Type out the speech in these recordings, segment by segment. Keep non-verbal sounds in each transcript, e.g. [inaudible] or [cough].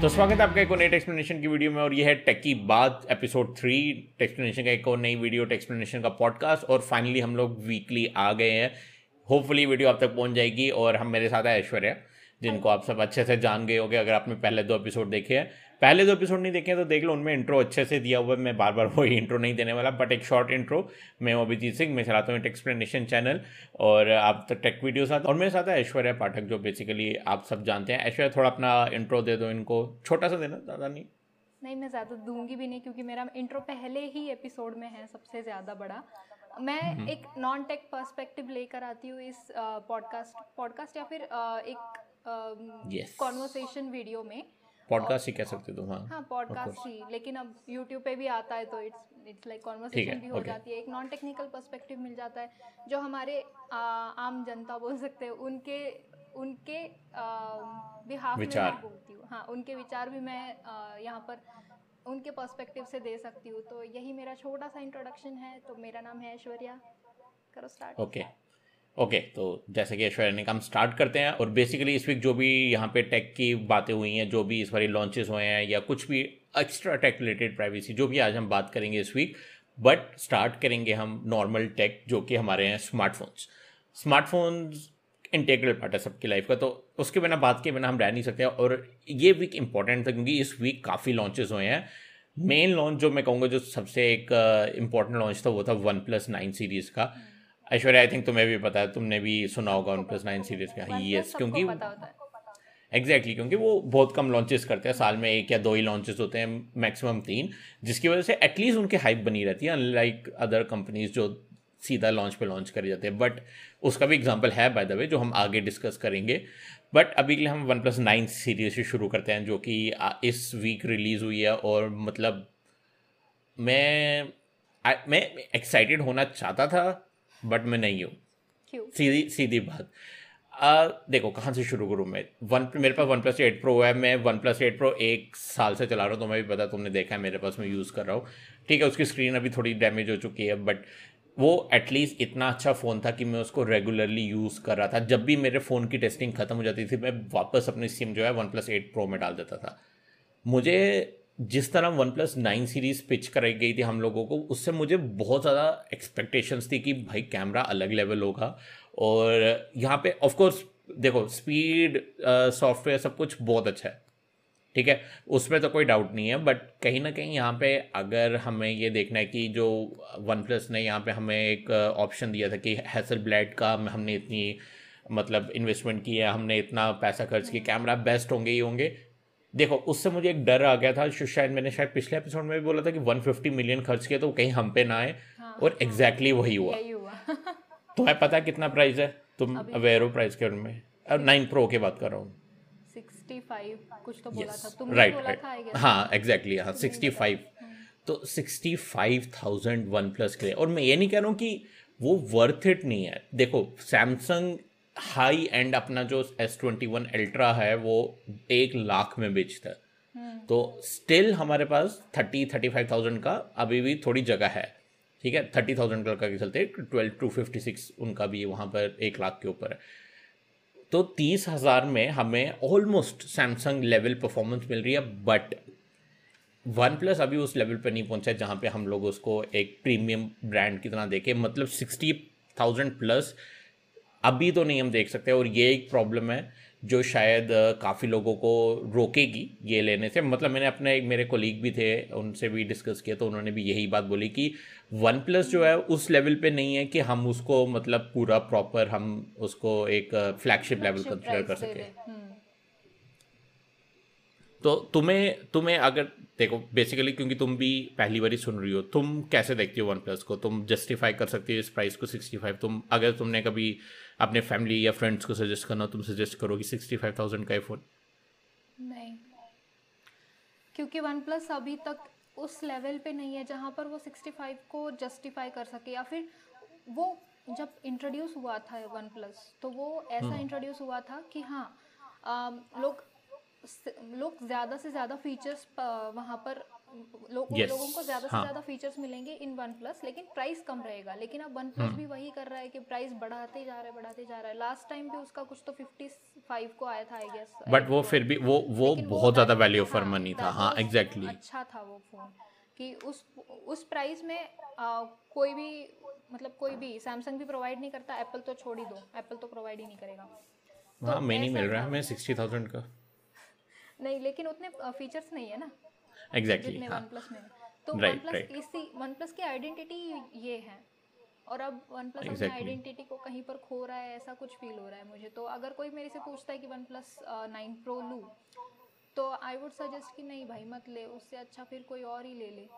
तो स्वागत है आपका एक नई एक्सप्लेनेशन की वीडियो में और यह है टेक्की बात एपिसोड थ्री एक्सप्लेनेशन का एक और नई वीडियो एक्सप्लेनेशन का पॉडकास्ट और फाइनली हम लोग वीकली आ गए हैं। होपफुली वीडियो आप तक पहुँच जाएगी और हम मेरे साथ है ऐश्वर्या, जिनको आप सब अच्छे से जान गए होगे अगर आपने पहले दो एपिसोड देखे हैं। पहले दो एपिसोड नहीं देखे तो देख लो उनमें इंट्रो अच्छे से दिया हुआ है। मैं बार बार वही इंट्रो नहीं देने वाला बट एक शॉर्ट इंट्रो मैं अभिजीत सिंह मैं चलाता हूँ एक्सप्लेनेशन चैनल और आप तो टेक वीडियो साथ और मेरे साथ है ऐश्वर्या पाठक जो बेसिकली आप सब जानते हैं। ऐश्वर्या थोड़ा अपना इंट्रो दे दो इनको। छोटा सा देना ज़्यादा नहीं। नहीं मैं ज़्यादा दूँगी भी नहीं क्योंकि मेरा इंट्रो पहले ही एपिसोड में है सबसे ज़्यादा बड़ा। मैं हम्म। एक नॉन टेक पर्सपेक्टिव लेकर आती हूँ इस पॉडकास्ट पॉडकास्ट या फिर एक कॉन्वर्सेशन वीडियो में। पॉडकास्ट ही कह सकते तुम हाँ। हाँ पॉडकास्ट ही लेकिन अब यूट्यूब पे भी आता है तो इट्स इट्स लाइक कॉन्वर्सेशन भी हो जाती है एक नॉन टेक्निकल पर्सपेक्टिव मिल जाता है जो हमारे आ, आम जनता बोल सकते हैं उनके उनके बिहाफ में मैं बोलती हूँ हाँ उनके विचार भी मैं यहाँ पर उनके पर्सपेक्टिव से दे सकती हूँ तो यही मेरा छोटा सा इंट्रोडक्शन है तो मेरा नाम है ऐश्वर्या करो start okay okay. Okay okay, तो जैसे कि ऐश्वर्या ने काम स्टार्ट करते हैं और बेसिकली इस वीक जो भी यहाँ पे टेक की बातें हुई हैं जो भी इस बार लॉन्चेस हुए हैं या कुछ भी एक्स्ट्रा टेक रिलेटेड प्राइवेसी जो भी आज हम बात करेंगे इस वीक बट स्टार्ट करेंगे हम नॉर्मल टेक जो कि हमारे हैं स्मार्टफोन्स स्मार्टफोन्स इंटेग्रल पार्ट है सबकी लाइफ का तो उसके बिना बात के बिना हम रह नहीं सकते और ये वीक इंपॉर्टेंट था क्योंकि इस वीक काफ़ी लॉन्चेस हुए हैं। मेन लॉन्च जो मैं कहूँगा जो सबसे एक इंपॉर्टेंट uh, लॉन्च था वो था वन प्लस नाइन सीरीज़ का। ऐश्वर्या आई थिंक तुम्हें भी पता है तुमने भी सुना होगा वन प्लस नाइन सीरीज़ का। यस क्योंकि एग्जैक्टली exactly, क्योंकि वो बहुत कम लॉन्चेस करते हैं। साल में एक या दो ही लॉन्चेस होते हैं मैक्सिमम तीन जिसकी वजह से एटलीस्ट उनके हाइप बनी रहती है अनलाइक अदर कंपनीज़ जो सीधा लॉन्च पे लॉन्च करे जाते हैं। बट उसका भी एग्ज़ाम्पल है बाय द वे जो हम आगे डिस्कस करेंगे। बट अभी के लिए हम वन प्लस नाइन सीरीज़ से शुरू करते हैं जो कि इस वीक रिलीज़ हुई है और मतलब मैं आ, मैं एक्साइटेड होना चाहता था बट मैं नहीं हूँ। सीधी सीधी बात। आ, देखो कहाँ से शुरू करूँ मैं? वन मेरे पास वन प्लस एट प्रो है मैं वन प्लस एट प्रो एक साल से चला रहा हूँ तुम्हें भी पता तुमने देखा है मेरे पास मैं यूज़ कर रहा हूँ। ठीक है उसकी स्क्रीन अभी थोड़ी डैमेज हो चुकी है बट वो एटलीस्ट इतना अच्छा फ़ोन था कि मैं उसको रेगुलरली यूज़ कर रहा था। जब भी मेरे फ़ोन की टेस्टिंग ख़त्म हो जाती थी मैं वापस अपनी सिम जो है वन प्लस एट प्रो में डाल देता था। मुझे जिस तरह one plus nine series pitch कराई गई थी हम लोगों को, उससे मुझे बहुत ज़्यादा एक्सपेक्टेशंस थी कि भाई कैमरा अलग लेवल होगा। और यहाँ पे ऑफ़ कोर्स देखो स्पीड सॉफ्टवेयर सब कुछ बहुत अच्छा है। ठीक है? उसमें तो कोई डाउट नहीं है बट कहीं ना कहीं यहाँ पे अगर हमें ये देखना है कि जो वन प्लस ने यहाँ पे हमें एक ऑप्शन दिया था कि हैसल ब्लैड का हमने इतनी मतलब इन्वेस्टमेंट की है, हमने इतना पैसा खर्च किया कैमरा बेस्ट होंगे ही होंगे। देखो उससे मुझे एक डर आ गया था शायद मैंने शायद पिछले एपिसोड में भी बोला था कि 150 मिलियन खर्च किया तो कहीं हम पे ना आए हाँ, और एग्जैक्टली हाँ, exactly वही हुआ, हुआ। [laughs] तुम्हें पता कितना प्राइस है? तुम अवेयर हो प्राइस के में? अब नाइन प्रो की बात कर रहा हूँ। कुछ तो बोला था। तुमने राइट राइट हाँ एग्जैक्टली हाँ सिक्सटी फाइव तो sixty five thousand one plus के लिए। और मैं ये नहीं कह रहा हूँ कि वो वर्थ इट नहीं है। देखो सैमसंग हाई एंड अपना जो एस ट्वेंटी वन अल्ट्रा है वो एक लाख में बेचता है। हम्म। तो स्टिल हमारे पास थर्टी थर्टी फाइव थाउज़ेंड का अभी भी थोड़ी जगह है ठीक है? थर्टी थाउज़ेंड का के चलते ट्वेल्व टू फिफ्टी सिक्स उनका भी वहाँ पर एक लाख के ऊपर है। तो तीस हज़ार में हमें ऑलमोस्ट सैमसंग लेवल परफॉर्मेंस मिल रही है बट वन प्लस अभी उस लेवल पर नहीं पहुँचा जहाँ पे हम लोग उसको एक प्रीमियम ब्रांड की तरह देखें। मतलब सिक्सटी थाउज़ेंड प्लस अभी तो नहीं हम देख सकते और ये एक प्रॉब्लम है जो शायद काफ़ी लोगों को रोकेगी ये लेने से। मतलब मैंने अपने एक मेरे कोलीग भी थे उनसे भी डिस्कस किया तो उन्होंने भी यही बात बोली कि वन प्लस जो है उस लेवल पे नहीं है कि हम उसको मतलब पूरा प्रॉपर हम उसको एक फ्लैगशिप लेवल कंसिडर कर सके। हम्म। तो तुम्हें तुम्हें अगर देखो बेसिकली क्योंकि तुम भी पहली बार ही सुन रही हो तुम कैसे देखती हो वन प्लस को? तुम जस्टिफाई कर सकती हो इस प्राइस को सिक्सटी फाइव तुम अगर तुमने कभी अपने फैमिली या फ्रेंड्स को सजेस्ट करना तुम सजेस्ट करो कि सिक्सटी फाइव थाउज़ेंड का फ़ोन नहीं। क्योंकि वन प्लस अभी तक उस लेवल पे नहीं है जहाँ पर वो सिक्सटी फाइव को जस्टिफाई कर सके। या फिर वो जब इंट्रोड्यूस हुआ था वन प्लस तो वो ऐसा इंट्रोड्यूस हम्म। हुआ था कि हाँ लोग लोग ज़्यादा से ज़्यादा फीचर्स वहाँ पर लो, yes. लोगों को ज़्यादा हाँ. से ज़्यादा फीचर्स मिलेंगे इन वन प्लस लेकिन प्राइस कम रहेगा। लेकिन अब वन प्लस हम्म। भी वही कर रहा है कि प्राइस बढ़ाते जा रहा है बढ़ाते जा रहा है। लास्ट टाइम भी उसका कुछ तो फिफ्टी फाइव को आया था आई गेस बट वो फिर भी वो वो बहुत ज़्यादा वैल्यू फॉर मनी था। हाँ एग्जैक्टली अच्छा था वो फ़ोन कि उस उस प्राइस में आ, कोई भी मतलब कोई भी सैमसंग भी प्रोवाइड नहीं करता एप्पल तो छोड़ ही दो। एप्पल तो प्रोवाइड ही नहीं करेगा। हाँ तो नहीं मिल रहा है हमें सिक्सटी थाउज़ेंड का। [laughs] नहीं लेकिन उतने फीचर्स नहीं है ना। एग्जैक्टली exactly, हाँ. OnePlus में तो right, OnePlus right. इसी OnePlus की आइडेंटिटी ये है और अब OnePlus exactly. अपनी आइडेंटिटी को कहीं पर खो रहा है ऐसा कुछ फील हो रहा है मुझे तो अगर कोई मेरे से पूछता है कि OnePlus नाइन प्रो लूँ तो आई वुड सजेस्ट कि नहीं भाई मत ले उससे अच्छा फिर कोई और ही ले ले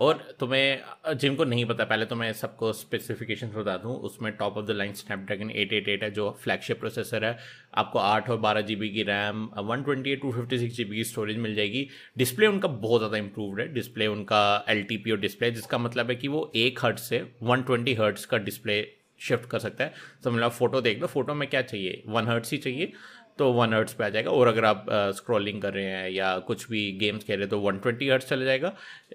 और तुम्हें जिनको नहीं पता, पहले तो मैं सबको स्पेसिफिकेशन बता दूँ। उसमें top of the line Snapdragon 888 है, जो फ्लैगशिप प्रोसेसर है। आपको आठ और बारह जी की RAM one twenty eight two fifty six G की स्टोरेज मिल जाएगी। डिस्प्ले उनका बहुत ज़्यादा इंप्रूवड है। डिस्प्ले उनका एल टी पी और डिस्प्ले जिसका मतलब है कि वो एक हर्ट से वन ट्वेंटी हर्ट्स का डिस्प्ले शिफ्ट कर सकता है। तो मतलब फ़ोटो देख लो। फ़ोटो में क्या चाहिए? वन हर्ट्स ही चाहिए। तो वन हर्ट्स पे आ जाएगा। और अगर आप स्क्रॉलिंग कर रहे हैं या कुछ भी गेम्स खेल रहे हैं तो वन ट्वेंटी हर्ट्स चला जाएगा।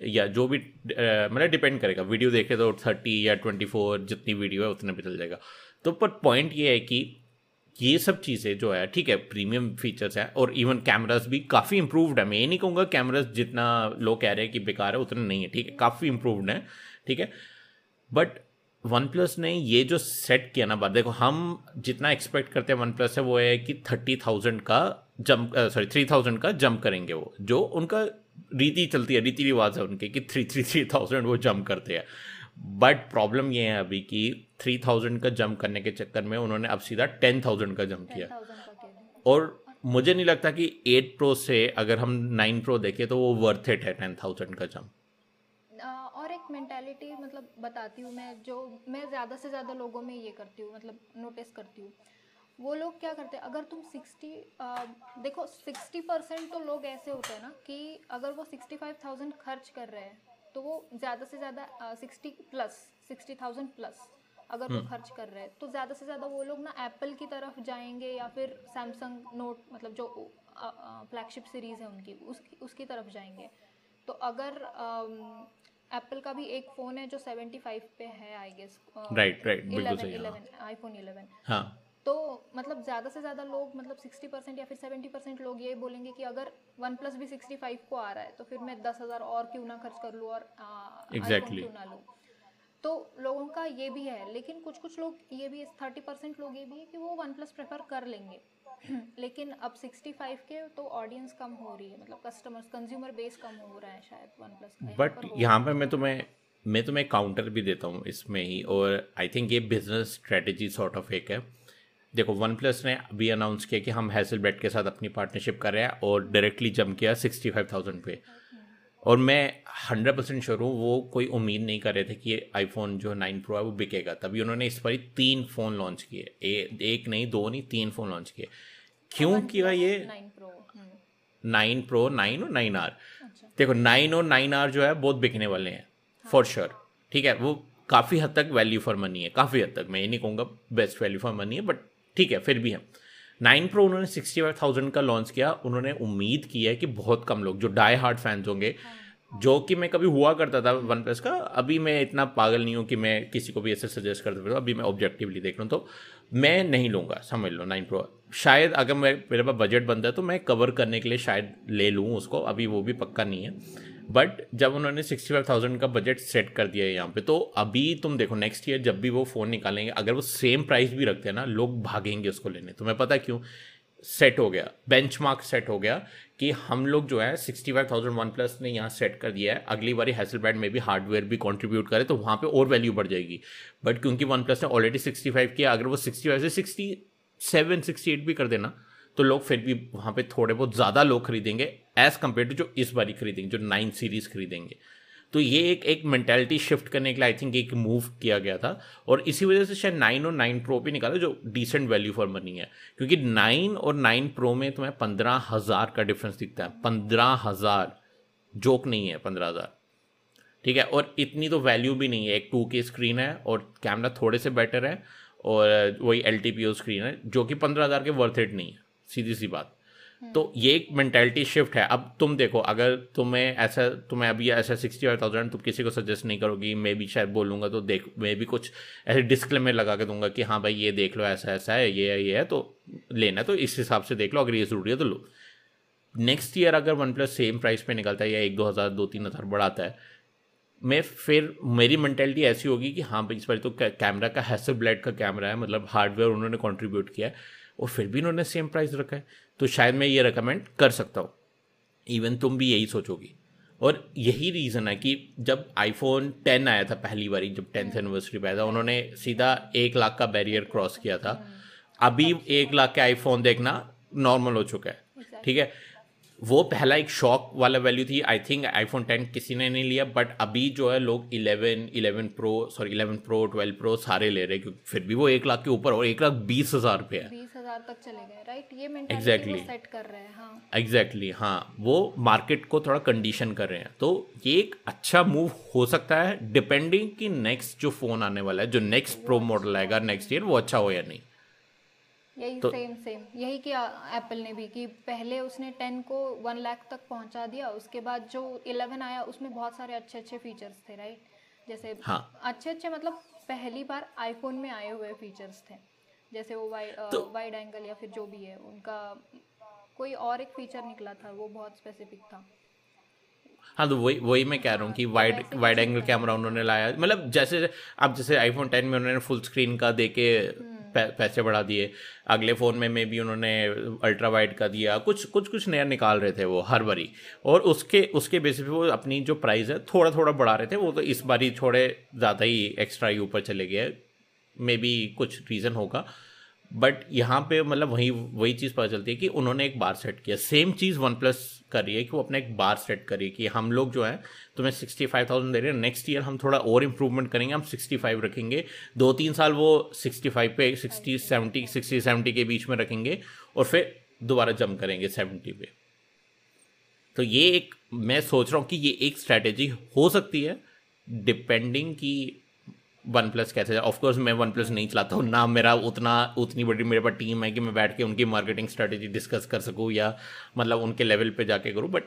या जो भी मतलब डिपेंड करेगा। वीडियो देखे तो थर्टी या ट्वेंटी फोर जितनी वीडियो है, उतने पे चल जाएगा। तो पर पॉइंट ये है कि ये सब चीज़ें जो है, ठीक है प्रीमियम फीचर्स हैं और इवन कैमराज भी काफ़ी इंप्रूव्ड है। मैं ये नहीं कहूँगा कैमराज जितना लोग कह रहे हैं कि बेकार है, उतना नहीं है, ठीक है? काफ़ी इंप्रूव्ड है, ठीक है? बट वन प्लस ने ये जो सेट किया ना बात देखो हम जितना एक्सपेक्ट करते हैं वन प्लस से वो है कि थर्टी थाउज़ेंड का जंप सॉरी थ्री थाउज़ेंड का जंप करेंगे वो जो उनका रीति चलती है रीति रिवाज है उनके कि थ्री थ्री थ्री थाउज़ेंड वो जंप करते हैं। बट प्रॉब्लम ये है अभी कि थ्री थाउज़ेंड का जंप करने के चक्कर में उन्होंने अब सीधा टेन थाउज़ेंड का जंप किया। और मुझे नहीं लगता कि एट प्रो से अगर हम नाइन प्रो देखें तो वो वर्थ इट है टेन थाउज़ेंड का जंप मेंटेलिटी मतलब बताती हूँ मैं जो मैं ज़्यादा से ज़्यादा लोगों में ये करती हूँ मतलब नोटिस करती हूँ वो लोग क्या करते हैं अगर तुम सिक्सटी देखो सिक्सटी परसेंट तो लोग ऐसे होते हैं ना कि अगर वो सिक्सटी फाइव थाउज़ेंड खर्च कर रहे हैं तो वो ज़्यादा से ज़्यादा sixty plus sixty thousand plus अगर वो हम्म। खर्च कर रहे हैं तो ज़्यादा से ज़्यादा वो लोग ना एप्पल की तरफ़ जाएँगे या फिर सैमसंग नोट मतलब जो फ्लैगशिप सीरीज़ है उनकी उसकी उसकी तरफ़ जाएँगे तो अगर एप्पल का भी एक फ़ोन है जो सेवेंटी फाइव पे है आई गेस राइट राइट बिल्कुल सही आईफोन इलेवन हाँ। तो मतलब ज़्यादा से ज़्यादा लोग मतलब सिक्सटी परसेंट या फिर सेवेंटी परसेंट लोग ये बोलेंगे कि अगर वन प्लस भी सिक्सटी फाइव को आ रहा है तो फिर मैं दस हज़ार और क्यों ना खर्च कर लूँ और exactly. क्यों ना लूँ। तो लोगों का ये भी है लेकिन कुछ कुछ लोग ये भी थर्टी परसेंट लोग ये भी है कि वो वन प्लस प्रेफर कर लेंगे। लेकिन अब 65 के तो ऑडियंस कम हो रही है मतलब कस्टमर्स कंज्यूमर बेस कम हो रहा है शायद वन प्लस बट यहाँ पे मैं तुम्हें मैं तुम्हें काउंटर भी देता हूँ इसमें ही और आई थिंक ये बिज़नेस स्ट्रेटेजी सॉर्ट ऑफ़ एक है। देखो वन प्लस ने अभी अनाउंस किया कि हम हैसल ब्रेड के साथ अपनी पार्टनरशिप कर रहे हैं और डायरेक्टली जम किया सिक्सटी फाइव थाउज़ेंड पे। और मैं हंड्रेड परसेंट श्योर हूँ वो कोई उम्मीद नहीं कर रहे थे कि आईफोन जो नाइन प्रो है वो बिकेगा। तभी उन्होंने इस पर तीन फ़ोन लॉन्च किए। एक नहीं दो नहीं तीन फ़ोन लॉन्च किए। क्यों किया ये? नाइन प्रो नाइन और नाइन आर देखो नाइन और नाइन आर जो है बहुत बिकने वाले हैं फॉर हाँ। श्योर ठीक है वो काफ़ी हद तक वैल्यू फॉर मनी है। काफ़ी हद तक मैं ये नहीं कहूँगा बेस्ट वैल्यू फॉर मनी है बट ठीक है फिर भी है। नाइन प्रो उन्होंने सिक्सटी फाइव थाउज़ेंड का लॉन्च किया। उन्होंने उम्मीद की है कि बहुत कम लोग जो डाई हार्ड फैंस होंगे हाँ। जो कि मैं कभी हुआ करता था वन प्लस का अभी मैं इतना पागल नहीं हूँ कि मैं किसी को भी ऐसे सजेस्ट कर सकता अभी मैं ऑब्जेक्टिवली देख रहा हूँ तो मैं नहीं लूँगा समझ लो नाइन प्रो। शायद अगर मैं मेरे पास बजट बनता है तो मैं कवर करने के लिए शायद ले लूँ उसको अभी वो भी पक्का नहीं है। बट जब उन्होंने सिक्सटी फाइव थाउज़ेंड का बजट सेट कर दिया है यहाँ पे तो अभी तुम देखो नेक्स्ट ईयर जब भी वो फ़ोन निकालेंगे, अगर वो सेम प्राइस भी रखते हैं ना, लोग भागेंगे उसको लेने। तुम्हें पता क्यों? सेट हो गया। बेंच सेट हो गया कि हम लोग जो है sixty five thousand one plus ने यहाँ सेट कर दिया है। अगली बारी हैसल ब्रांड में भी हार्डवेयर भी कंट्रीब्यूट करे तो वहाँ पे और वैल्यू बढ़ जाएगी। बट क्योंकि वन प्लस ने ऑलरेडी सिक्सटी फाइव किया, अगर वो सिक्सटी फाइव से सिक्सटी सेवन सिक्सटी एट भी कर देना तो लोग फिर भी वहाँ पे थोड़े बहुत ज़्यादा लोग खरीदेंगे। एज़ कंपेयर टू जो इस बारी खरीदेंगे, जो नाइन सीरीज़ खरीदेंगे। तो ये एक एक मैंटेलिटी शिफ्ट करने के लिए आई थिंक एक मूव किया गया था। और इसी वजह से शायद नाइन और नाइन प्रो भी निकाला, जो डिसेंट वैल्यू फॉर मनी है। क्योंकि नाइन और नाइन प्रो में तुम्हें पंद्रह हज़ार का डिफरेंस दिखता है। पंद्रह हज़ार जोक नहीं है, पंद्रह हज़ार। ठीक है? और इतनी तो वैल्यू भी नहीं है। एक टू के स्क्रीन है और कैमरा थोड़े से बेटर है और वही एल स्क्रीन है, जो कि पंद्रह हज़ार के वर्थ इट नहीं है। सीधी सी बात। तो ये एक मेंटेलिटी शिफ्ट है। अब तुम देखो, अगर तुम्हें ऐसा, तुम्हें अभी ऐसा सिक्सटी फाइव थाउज़ेंड तुम किसी को सजेस्ट नहीं करोगी, मैं भी शायद बोलूँगा तो देख, मैं भी कुछ ऐसे डिस्क्लेमर लगा के दूँगा कि हाँ भाई, ये देख लो, ऐसा ऐसा है, ये है ये है तो लेना तो इस हिसाब से देख लो, अगर ये ज़रूरी है तो लो। नेक्स्ट ईयर अगर वन प्लस सेम प्राइस पे निकलता है या एक दो हज़ार, दो तीन हज़ार बढ़ाता है, मैं फिर, मेरी मैंटेलिटी ऐसी होगी कि हाँ भाई, इस बार तो कैमरा का हैसल ब्लेड का कैमरा है मतलब हार्डवेयर उन्होंने कॉन्ट्रीब्यूट किया है, और फिर भी उन्होंने सेम प्राइस रखा है। तो शायद मैं ये रिकमेंड कर सकता हूँ। इवन तुम भी यही सोचोगी। और यही रीज़न है कि जब आईफोन टेन आया था पहली बारी जब टेंथ एनिवर्सरी पे आया था उन्होंने सीधा एक लाख का बैरियर क्रॉस किया था। अभी एक लाख के आईफोन देखना नॉर्मल हो चुका है। ठीक है? वो पहला एक शॉक वाला वैल्यू थी। आई थिंक आईफोन टेन किसी ने नहीं लिया बट अभी जो है लोग eleven eleven pro sorry eleven pro twelve pro सारे ले रहे हैं क्योंकि फिर भी वो एक लाख के ऊपर और एक लाख बीस हज़ार रुपये है। हज़ार तक चले गए राइट ये एग्जैक्टली सेट कर रहे हैं हाँ। एग्जैक्टली exactly, हाँ। वो मार्केट को थोड़ा कंडीशन कर रहे हैं। तो ये एक अच्छा मूव हो सकता है डिपेंडिंग कि नेक्स्ट जो फ़ोन आने वाला है जो नेक्स्ट प्रो मॉडल आएगा नेक्स्ट ईयर वो अच्छा हो या नहीं। यही तो, सेम सेम यही किया एप्पल ने भी कि पहले उसने टेन को वन लाख तक पहुँचा दिया उसके बाद जो इलेवन आया उसमें बहुत सारे अच्छे अच्छे फीचर्स थे राइट जैसे हाँ. अच्छे अच्छे मतलब पहली बार आईफोन में आए हुए फीचर्स थे। जैसे वो वाइड तो, वाइड एंगल या फिर जो भी है उनका कोई और एक फीचर निकला था वो बहुत स्पेसिफिक था। हाँ तो वही वही मैं कह रहा हूँ कि वाइड वाइड एंगल कैमरा उन्होंने लाया। मतलब जैसे अब जैसे आईफोन टेन में उन्होंने फुल स्क्रीन का दे के पैसे बढ़ा दिए। अगले फ़ोन में मे भी उन्होंने अल्ट्रा वाइड का दिया। कुछ कुछ कुछ नया निकाल रहे थे वो हर बारी। और उसके उसके बेसिस पे वो अपनी जो प्राइस है थोड़ा थोड़ा बढ़ा रहे थे। वो तो इस बारी थोड़े ज़्यादा ही एक्स्ट्रा ही ऊपर चले गए। मे भी कुछ रीज़न होगा। बट यहाँ पे मतलब वही वही चीज़ पता चलती है कि उन्होंने एक बार सेट किया। सेम चीज़ वन प्लस कर रही है कि वो अपना एक बार सेट करिए कि हम लोग जो है, तुम्हें सिक्सटी फाइव थाउज़ेंड दे रहे हैं। नेक्स्ट ईयर हम थोड़ा और इम्प्रूवमेंट करेंगे, हम सिक्सटी फाइव रखेंगे। दो तीन साल वो सिक्सटी फाइव पे सिक्सटी सेवेंटी सिक्सटी सेवेंटी के बीच में रखेंगे और फिर दोबारा जम करेंगे सेवेंटी पे। तो ये एक, मैं सोच रहा हूँ कि ये एक स्ट्रैटेजी हो सकती है डिपेंडिंग की वन प्लस कैसे ऑफकोर्स मैं वन प्लस नहीं चलाता हूँ ना मेरा उतना उतनी बड़ी मेरे पास टीम है कि मैं बैठ के उनकी मार्केटिंग स्ट्रेटेजी डिस्कस कर सकूँ या मतलब उनके लेवल पे जाके करूँ बट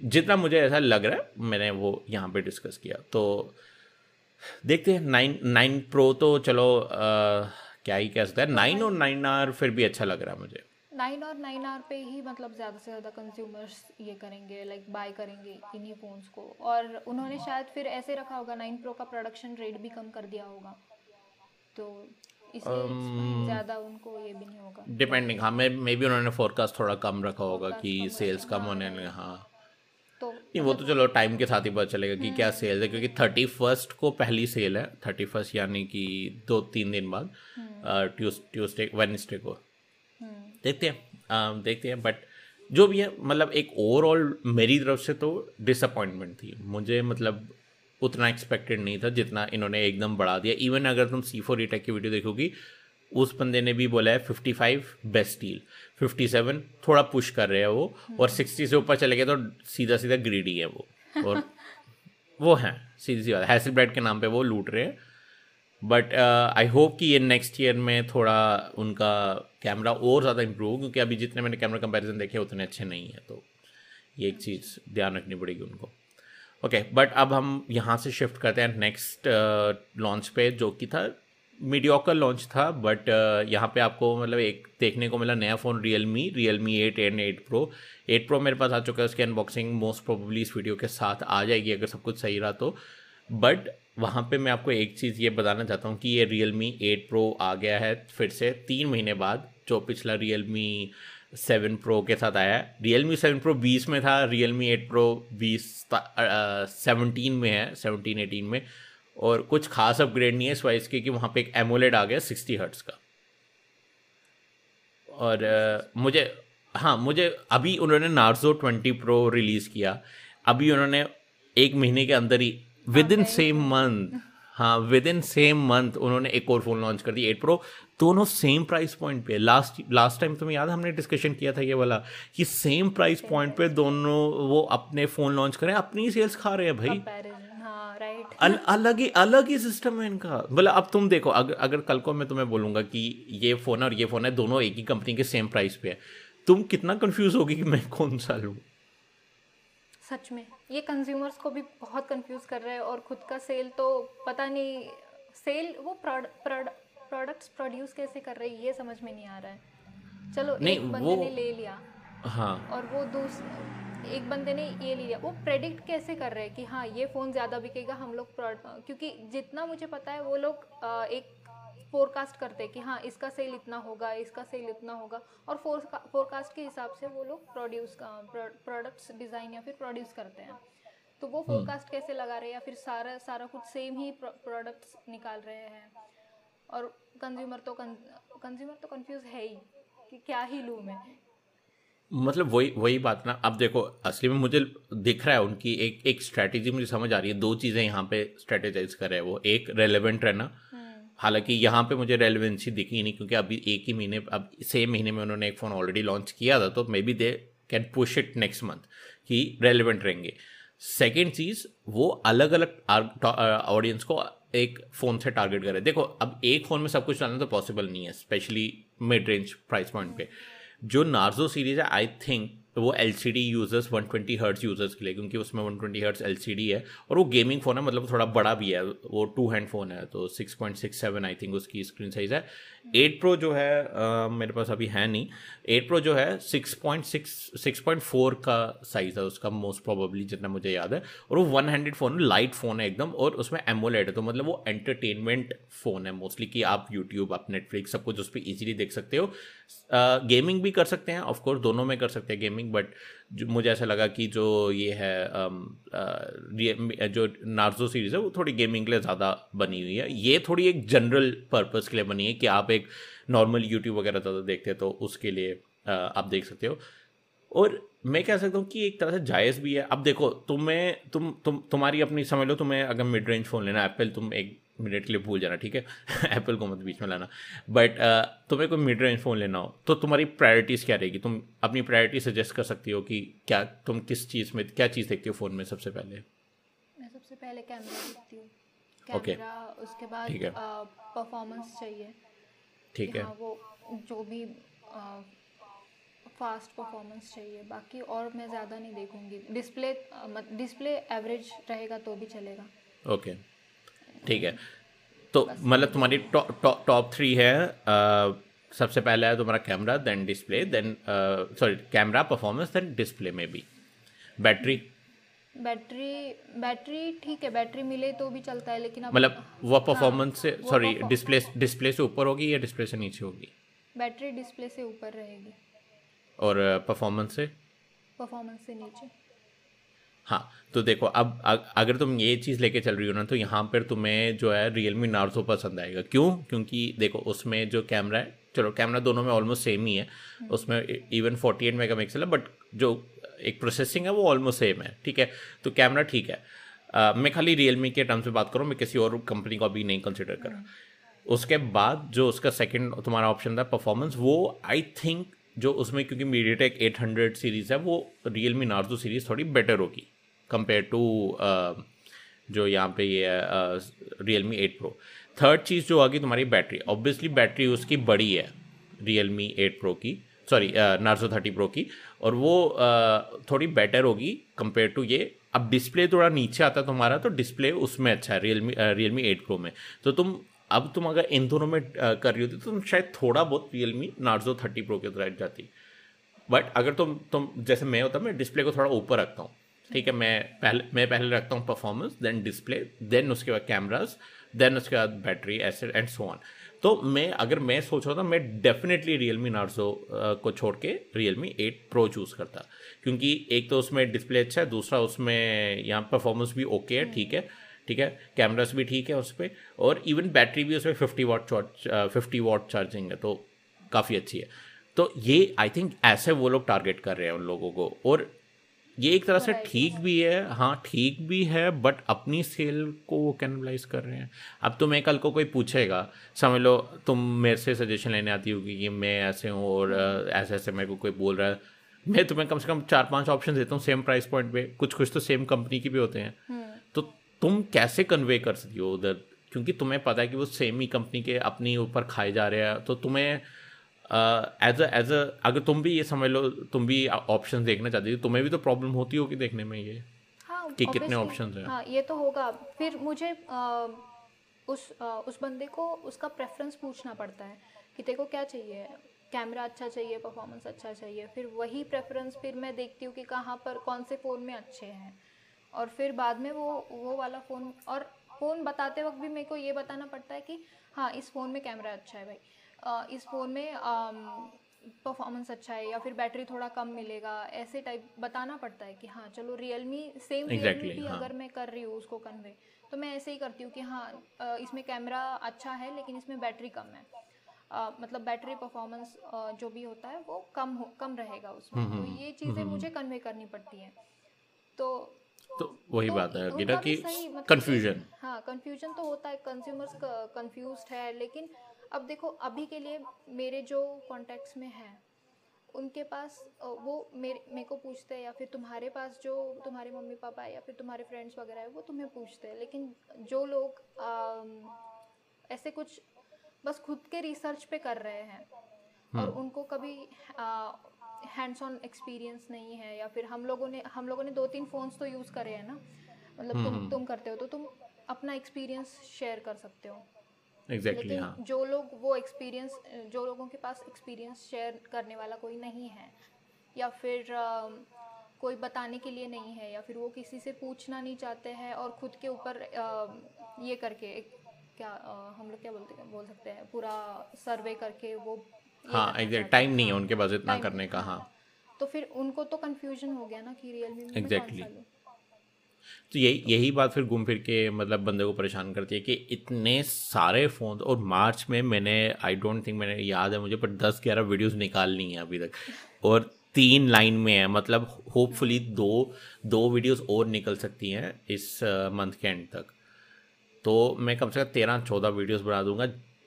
जितना मुझे ऐसा लग रहा है मैंने वो यहाँ पे डिस्कस किया। तो देखते हैं नाइन नाइन प्रो तो चलो आ, क्या ही कह सकता है नाइन और नाइन आर फिर भी अच्छा लग रहा है मुझे। नाइन और नाइन आर पे ही मतलब ज़्यादा से ज़्यादा कंज्यूमर्स ये करेंगे लाइक बाय करेंगे इन्हीं फ़ोन्स को। और उन्होंने शायद फिर ऐसे रखा होगा नाइन प्रो का प्रोडक्शन रेट भी कम कर दिया होगा। तो um, ज़्यादा उनको ये भी नहीं होगा। डिपेंडिंग हाँ मे मे भी उन्होंने फोरकास्ट थोड़ा कम रखा होगा कि सेल्स कम होने हाँ, हाँ। तो नहीं वो तो चलो टाइम के साथ ही पता चलेगा कि क्या सेल हम्म। है क्योंकि थर्टी फ़र्स्ट को पहली सेल है थर्टी फ़र्स्ट यानी कि दो तीन दिन बाद ट्यूसडे हम्म। वेनसडे को। देखते हैं देखते हैं बट जो भी है मतलब एक ओवरऑल मेरी तरफ़ से तो डिसअपॉइंटमेंट थी। मुझे मतलब उतना एक्सपेक्टेड नहीं था जितना इन्होंने एकदम बढ़ा दिया। इवन अगर तुम सी फोर की वीडियो देखोगी उस बंदे ने भी बोला है fifty five best deal fifty seven थोड़ा पुश कर रहे हैं वो और सिक्सटी से ऊपर चले गए तो सीधा सीधा ग्रीडी है वो और [laughs] वो हैं सीधी सी बात हैसल ब्रेड के नाम पे वो लूट रहे हैं। बट आई होप कि ये नेक्स्ट ईयर में थोड़ा उनका कैमरा और ज़्यादा इम्प्रूव क्योंकि अभी जितने मैंने कैमरा कंपैरिजन देखे उतने अच्छे नहीं है तो ये एक चीज़ ध्यान रखनी पड़ेगी उनको। ओके okay, बट अब हम यहाँ से शिफ्ट करते हैं नेक्स्ट लॉन्च uh, पे जो कि था मीडियोकल लॉन्च था बट uh, यहाँ पे आपको मतलब एक देखने को मिला नया phone realme realme eight and eight pro eight pro मेरे पास आ चुका है उसकी अनबॉक्सिंग मोस्ट प्रोबेबली इस वीडियो के साथ आ जाएगी अगर सब कुछ सही रहा तो। बट वहाँ पे मैं आपको एक चीज़ ये बताना चाहता हूँ कि ये रियल मी एट प्रो आ गया है फिर से तीन महीने बाद जो पिछला रियल मी सेवन प्रो के साथ आया है। रियल मी सेवन प्रो बीस में था रियल मी एट प्रो बीस सेवनटीन में है सेवनटीन एटीन में। और कुछ खास अपग्रेड नहीं है वाइज के कि वहाँ पे एक एमोलेड आ गया सिक्सटी हर्ट्स का। और आ, मुझे हाँ मुझे अभी उन्होंने नार्जो ट्वेंटी प्रो रिलीज़ किया। अभी उन्होंने एक महीने के अंदर ही विद इन सेम मंथ हाँ विद इन सेम मंथ उन्होंने एक और फ़ोन लॉन्च कर दिया एट प्रो दोनों सेम प्राइस पॉइंट पे. लास्ट लास्ट टाइम तुम्हें याद है हमने डिस्कशन किया था ये वाला कि सेम प्राइस पॉइंट पे दोनों वो अपने फ़ोन लॉन्च करें अपनी सेल्स खा रहे हैं भाई। हाँ, अल, अलग ही अलग ही सिस्टम है इनका। मतलब अब तुम देखो अगर अगर कल को मैं तुम्हें बोलूँगा कि ये फ़ोन है और ये फ़ोन है दोनों एक ही कंपनी के सेम प्राइस पे है। तुम कितना कंफ्यूज होगी कि मैं कौन सा लूँ? सच में। ये कंज्यूमर्स को भी बहुत कंफ्यूज कर रहा है और खुद का सेल तो पता नहीं सेल वो प्रोडक्ट्स प्रोड्यूस कैसे कर रहे हैं ये समझ में नहीं आ रहा है। चलो एक बंदे ने ले लिया। हाँ। और वो दूस एक बंदे ने ये लिया। वो प्रेडिक्ट कैसे कर रहे हैं कि हाँ ये फ़ोन ज़्यादा बिकेगा हम लोग क्योंकि जितना मुझे पता है वो लोग एक फोरकास्ट करते हैं कि हाँ इसका सेल इतना होगा इसका सेल इतना होगा और फोरकास्ट के हिसाब से वो लोग प्रोड्यूस प्रोडक्ट्स डिज़ाइन या फिर प्रोड्यूस करते हैं। तो वो फोरकास्ट हम्म। कैसे लगा रहे हैं या फिर सारा सारा कुछ सेम ही प्रोडक्ट्स निकाल रहे हैं? और कंज्यूमर तो कंज्यूमर तो कंफ्यूज है ही कि क्या ही लूँ मैं। मतलब वही वही बात ना अब देखो असली में मुझे दिख रहा है उनकी एक एक स्ट्रेटेजी मुझे समझ आ रही है। दो चीज़ें यहाँ पे स्ट्रेटेजाइज कर रहे हैं वो। एक रेलेवेंट रहना। हालाँकि यहाँ पे मुझे रेलिवेंसी दिखी नहीं, क्योंकि अभी एक ही महीने, अब सेम महीने में उन्होंने एक फ़ोन ऑलरेडी लॉन्च किया था तो maybe they can push it next month कि रेलिवेंट रहेंगे। सेकेंड चीज़, वो अलग अलग ऑडियंस को एक फ़ोन से टारगेट करें देखो, अब एक फ़ोन में सब कुछ डालना तो पॉसिबल नहीं है specially mid range price point पे। जो नार्जो सीरीज़ है आई थिंक तो वो L C D users one twenty hertz users के लिए क्योंकि उसमें one twenty hertz L C D है और वो गेमिंग फ़ोन है मतलब थोड़ा बड़ा भी है वो टू हैंड फ़ोन है तो six point six seven I think उसकी स्क्रीन साइज़ है। एट प्रो जो है आ, मेरे पास अभी है नहीं। एट प्रो जो है six point six six point four का साइज़ है उसका मोस्ट प्रोबेबली जितना मुझे याद है और वो one handed phone light phone है एकदम और उसमें एमोलेट है तो मतलब वो एंटरटेनमेंट फ़ोन है मोस्टली कि आप यूट्यूब आप नेटफ्लिक्स सब कुछ उस पर ईजिली देख सकते हो। गेमिंग भी कर सकते हैं ऑफकोर्स दोनों में कर सकते हैं गेमिंग बट मुझे ऐसा लगा कि जो ये है आ, जो नार्जो सीरीज़ है वो थोड़ी गेमिंग के लिए ज़्यादा बनी हुई है। ये थोड़ी एक जनरल पर्पज़ के लिए बनी है कि आप एक नॉर्मल यूट्यूब वगैरह ज़्यादा देखते हैं तो उसके लिए आ, आप देख सकते हो। और मैं कह सकता हूँ कि एक तरह से जायज़ भी है। अब देखो तुम्हें तुम तुम तुम्हारी अपनी समझ लो तुम्हें अगर मिड रेंज फ़ोन लेना एप्पल तुम एक मिनट के लिए भूल जाना ठीक है? [laughs] एप्पल को मत बीच में लाना। बट uh, तुम्हें कोई मिड रेंज फ़ोन लेना हो तो तुम्हारी प्रायोरिटीज़ क्या रहेगी? तुम अपनी प्रायोरिटी सजेस्ट कर सकती हो कि क्या तुम किस चीज़ में क्या चीज़ देखती हो फ़ोन में सबसे पहले? मैं सबसे पहले कैमरा देखती हूँ। कैमरा उसके बाद परफॉर्मेंस चाहिए। ठीक है। हाँ, वो जो भी फास्ट परफॉर्मेंस चाहिए। बाकी और मैं ज़्यादा नहीं देखूँगी। डिस्प्ले डिस्प्ले एवरेज रहेगा तो भी चलेगा। Okay okay. ठीक है। तो मतलब तुम्हारी टॉप थ्री है सबसे पहला है तुम्हारा camera then display then sorry camera performance then display में भी। बैटरी बैटरी बैटरी ठीक है बैटरी मिले तो भी चलता है लेकिन मतलब वो परफॉर्मेंस हाँ, से सॉरी डिस्प्ले डिस्प्ले से ऊपर होगी या डिस्प्ले से नीचे होगी? बैटरी डिस्प्ले से ऊपर रहेगी। और परफॉर्मेंस से? परफॉर्मेंस से नीचे। हाँ तो देखो अब अगर तुम ये चीज़ लेके चल रही हो ना तो यहाँ पर तुम्हें जो है रियल मी नार्जो पसंद आएगा। क्यों? क्योंकि देखो उसमें जो कैमरा है चलो कैमरा दोनों में ऑलमोस्ट सेम ही है। उसमें even forty eight mega pixel है बट जो एक प्रोसेसिंग है वो ऑलमोस्ट सेम है ठीक है? तो कैमरा ठीक है। आ, मैं खाली रियल मी के टर्म्स में बात करूँ मैं किसी और कंपनी को अभी नहीं कंसिडर कर रहा। उसके बाद जो उसका सेकेंड तुम्हारा ऑप्शन था परफॉर्मेंस वो आई थिंक जो उसमें क्योंकि मीडिया टेक एट सीरीज़ है वो रियल मी नार्जो सीरीज़ थोड़ी बेटर होगी। कंपेयर टू uh, जो यहाँ पे ये real me eight pro third चीज़ जो आगी तुम्हारी बैटरी ऑब्वियसली बैटरी उसकी बड़ी है रियल मी एट प्रो की सॉरी नार्सो थर्टी प्रो की. और वो uh, थोड़ी बेटर होगी कंपेयर टू ये. अब डिस्प्ले थोड़ा नीचे आता तुम्हारा तो डिस्प्ले उसमें अच्छा है real me real me eight pro में. तो तुम अब तुम अगर इन दोनों में uh, कर रही होती तो तुम शायद थोड़ा बहुत real me Narzo thirty pro के तरह जाती. बट अगर तुम तुम जैसे मैं होता मैं डिस्प्ले को थोड़ा ऊपर रखता हूँ. ठीक है, मैं पहले मैं पहले रखता हूँ परफॉर्मेंस देन डिस्प्ले देन उसके बाद कैमराज देन उसके बाद बैटरी एसिड एंड सो ऑन तो मैं, अगर मैं सोच रहा था, मैं डेफिनेटली रियल मी नार्जो को छोड़ के real me eight pro choose करता। क्योंकि एक तो उसमें डिस्प्ले अच्छा है, दूसरा उसमें यहाँ परफॉर्मेंस भी ओके है, ठीक है ठीक है कैमरास भी ठीक है उस पर और इवन बैटरी भी उसमें fifty watt charge fifty watt charging है तो काफ़ी अच्छी है। तो ये आई थिंक ऐसे वो लोग टारगेट कर रहे हैं उन लोगों को, और ये एक तरह से ठीक भी है हाँ ठीक भी है बट अपनी सेल को वो कैनबलाइज कर रहे हैं। अब तुम्हें कल को कोई पूछेगा समझ लो तुम मेरे से सजेशन लेने आती होगी कि मैं ऐसे हूँ और ऐसे ऐसे मेरे को कोई बोल रहा है। मैं तुम्हें कम से कम चार पाँच ऑप्शन देता हूँ सेम प्राइस पॉइंट पे कुछ कुछ तो सेम कंपनी की भी होते हैं। हम्म। तो तुम कैसे कन्वे कर सकती हो उधर? क्योंकि तुम्हें पता है कि वो सेम ही कंपनी के अपने ऊपर खाए जा रहे हैं तो तुम्हें एज अ एज अ अगर तुम भी ये समझ लो तुम भी ऑप्शन देखना चाहती हो तुम्हें भी तो प्रॉब्लम होती होगी देखने में ये हाँ कि कितने ऑप्शन हैं। हाँ ये तो होगा। फिर मुझे आ, उस आ, उस बंदे को उसका प्रेफरेंस पूछना पड़ता है कि तेरे को क्या चाहिए? कैमरा अच्छा चाहिए परफॉर्मेंस अच्छा चाहिए? फिर वही प्रेफरेंस फिर मैं देखती हूँ कि कहाँ पर कौन से फ़ोन में अच्छे हैं। और फिर बाद में वो वो वाला फ़ोन और फ़ोन बताते वक्त भी मेरे को ये बताना पड़ता है कि हाँ इस फ़ोन में कैमरा अच्छा है भाई। इस फ़ोन में परफॉर्मेंस अच्छा है या फिर बैटरी थोड़ा कम मिलेगा ऐसे टाइप बताना पड़ता है कि हाँ चलो रियल मी सेम रियलमी भी हाँ. अगर मैं कर रही हूँ उसको कन्वे तो मैं ऐसे ही करती हूँ कि हाँ इसमें कैमरा अच्छा है लेकिन इसमें बैटरी कम है। आ, मतलब बैटरी परफॉर्मेंस जो भी होता है वो कम हो कम रहेगा उसमें। हम्म, तो हम्म, ये चीज़ें हम्म, मुझे कन्वे करनी पड़ती हैं। तो तो वही तो बात है गिरा कि कंफ्यूजन मतलब हाँ कंफ्यूजन तो होता है कंज्यूमर्स कंफ्यूज है लेकिन अब देखो अभी के लिए मेरे जो कॉन्टेक्ट्स में हैं उनके पास वो मेरे मेरे को पूछते हैं या फिर तुम्हारे पास जो तुम्हारे मम्मी पापा है या फिर तुम्हारे फ्रेंड्स वगैरह है वो तुम्हें पूछते हैं लेकिन जो लोग आ, ऐसे कुछ बस खुद के रिसर्च पे कर रहे हैं और हम्म। उनको कभी हैंड्स ऑन एक्सपीरियंस नहीं है या फिर हम लोगों ने हम लोगों ने दो तीन फ़ोन्स तो यूज़ करे हैं ना मतलब तुम हम्म। तुम करते हो तो तुम अपना एक्सपीरियंस शेयर कर सकते हो exactly, लेकिन हाँ. जो लोग वो एक्सपीरियंस जो लोगों के पास एक्सपीरियंस शेयर करने वाला कोई नहीं है या फिर आ, कोई बताने के लिए नहीं है या फिर वो किसी से पूछना नहीं चाहते हैं और खुद के ऊपर ये करके एक क्या आ, हम लोग क्या बोलते हैं बोल सकते हैं पूरा सर्वे करके वो हाँ एग्जैक्ट टाइम नहीं है उनके पास इतना करने का हाँ। तो फिर उनको तो कंफ्यूजन हो गया ना कि रियलमी में एग्जैक्टली तो यही यही बात फिर घूम फिर के मतलब बंदे को परेशान करती है कि इतने सारे फ़ोन और मार्च में मैंने आई डोंट थिंक मैंने याद है मुझे पर दस ग्यारह वीडियोस निकालनी है अभी तक। और तीन लाइन में है मतलब होपफुली दो दो वीडियोस और निकल सकती हैं इस मंथ के एंड तक। तो मैं कम से कम तेरह चौदह वीडियोस बना दूँगा।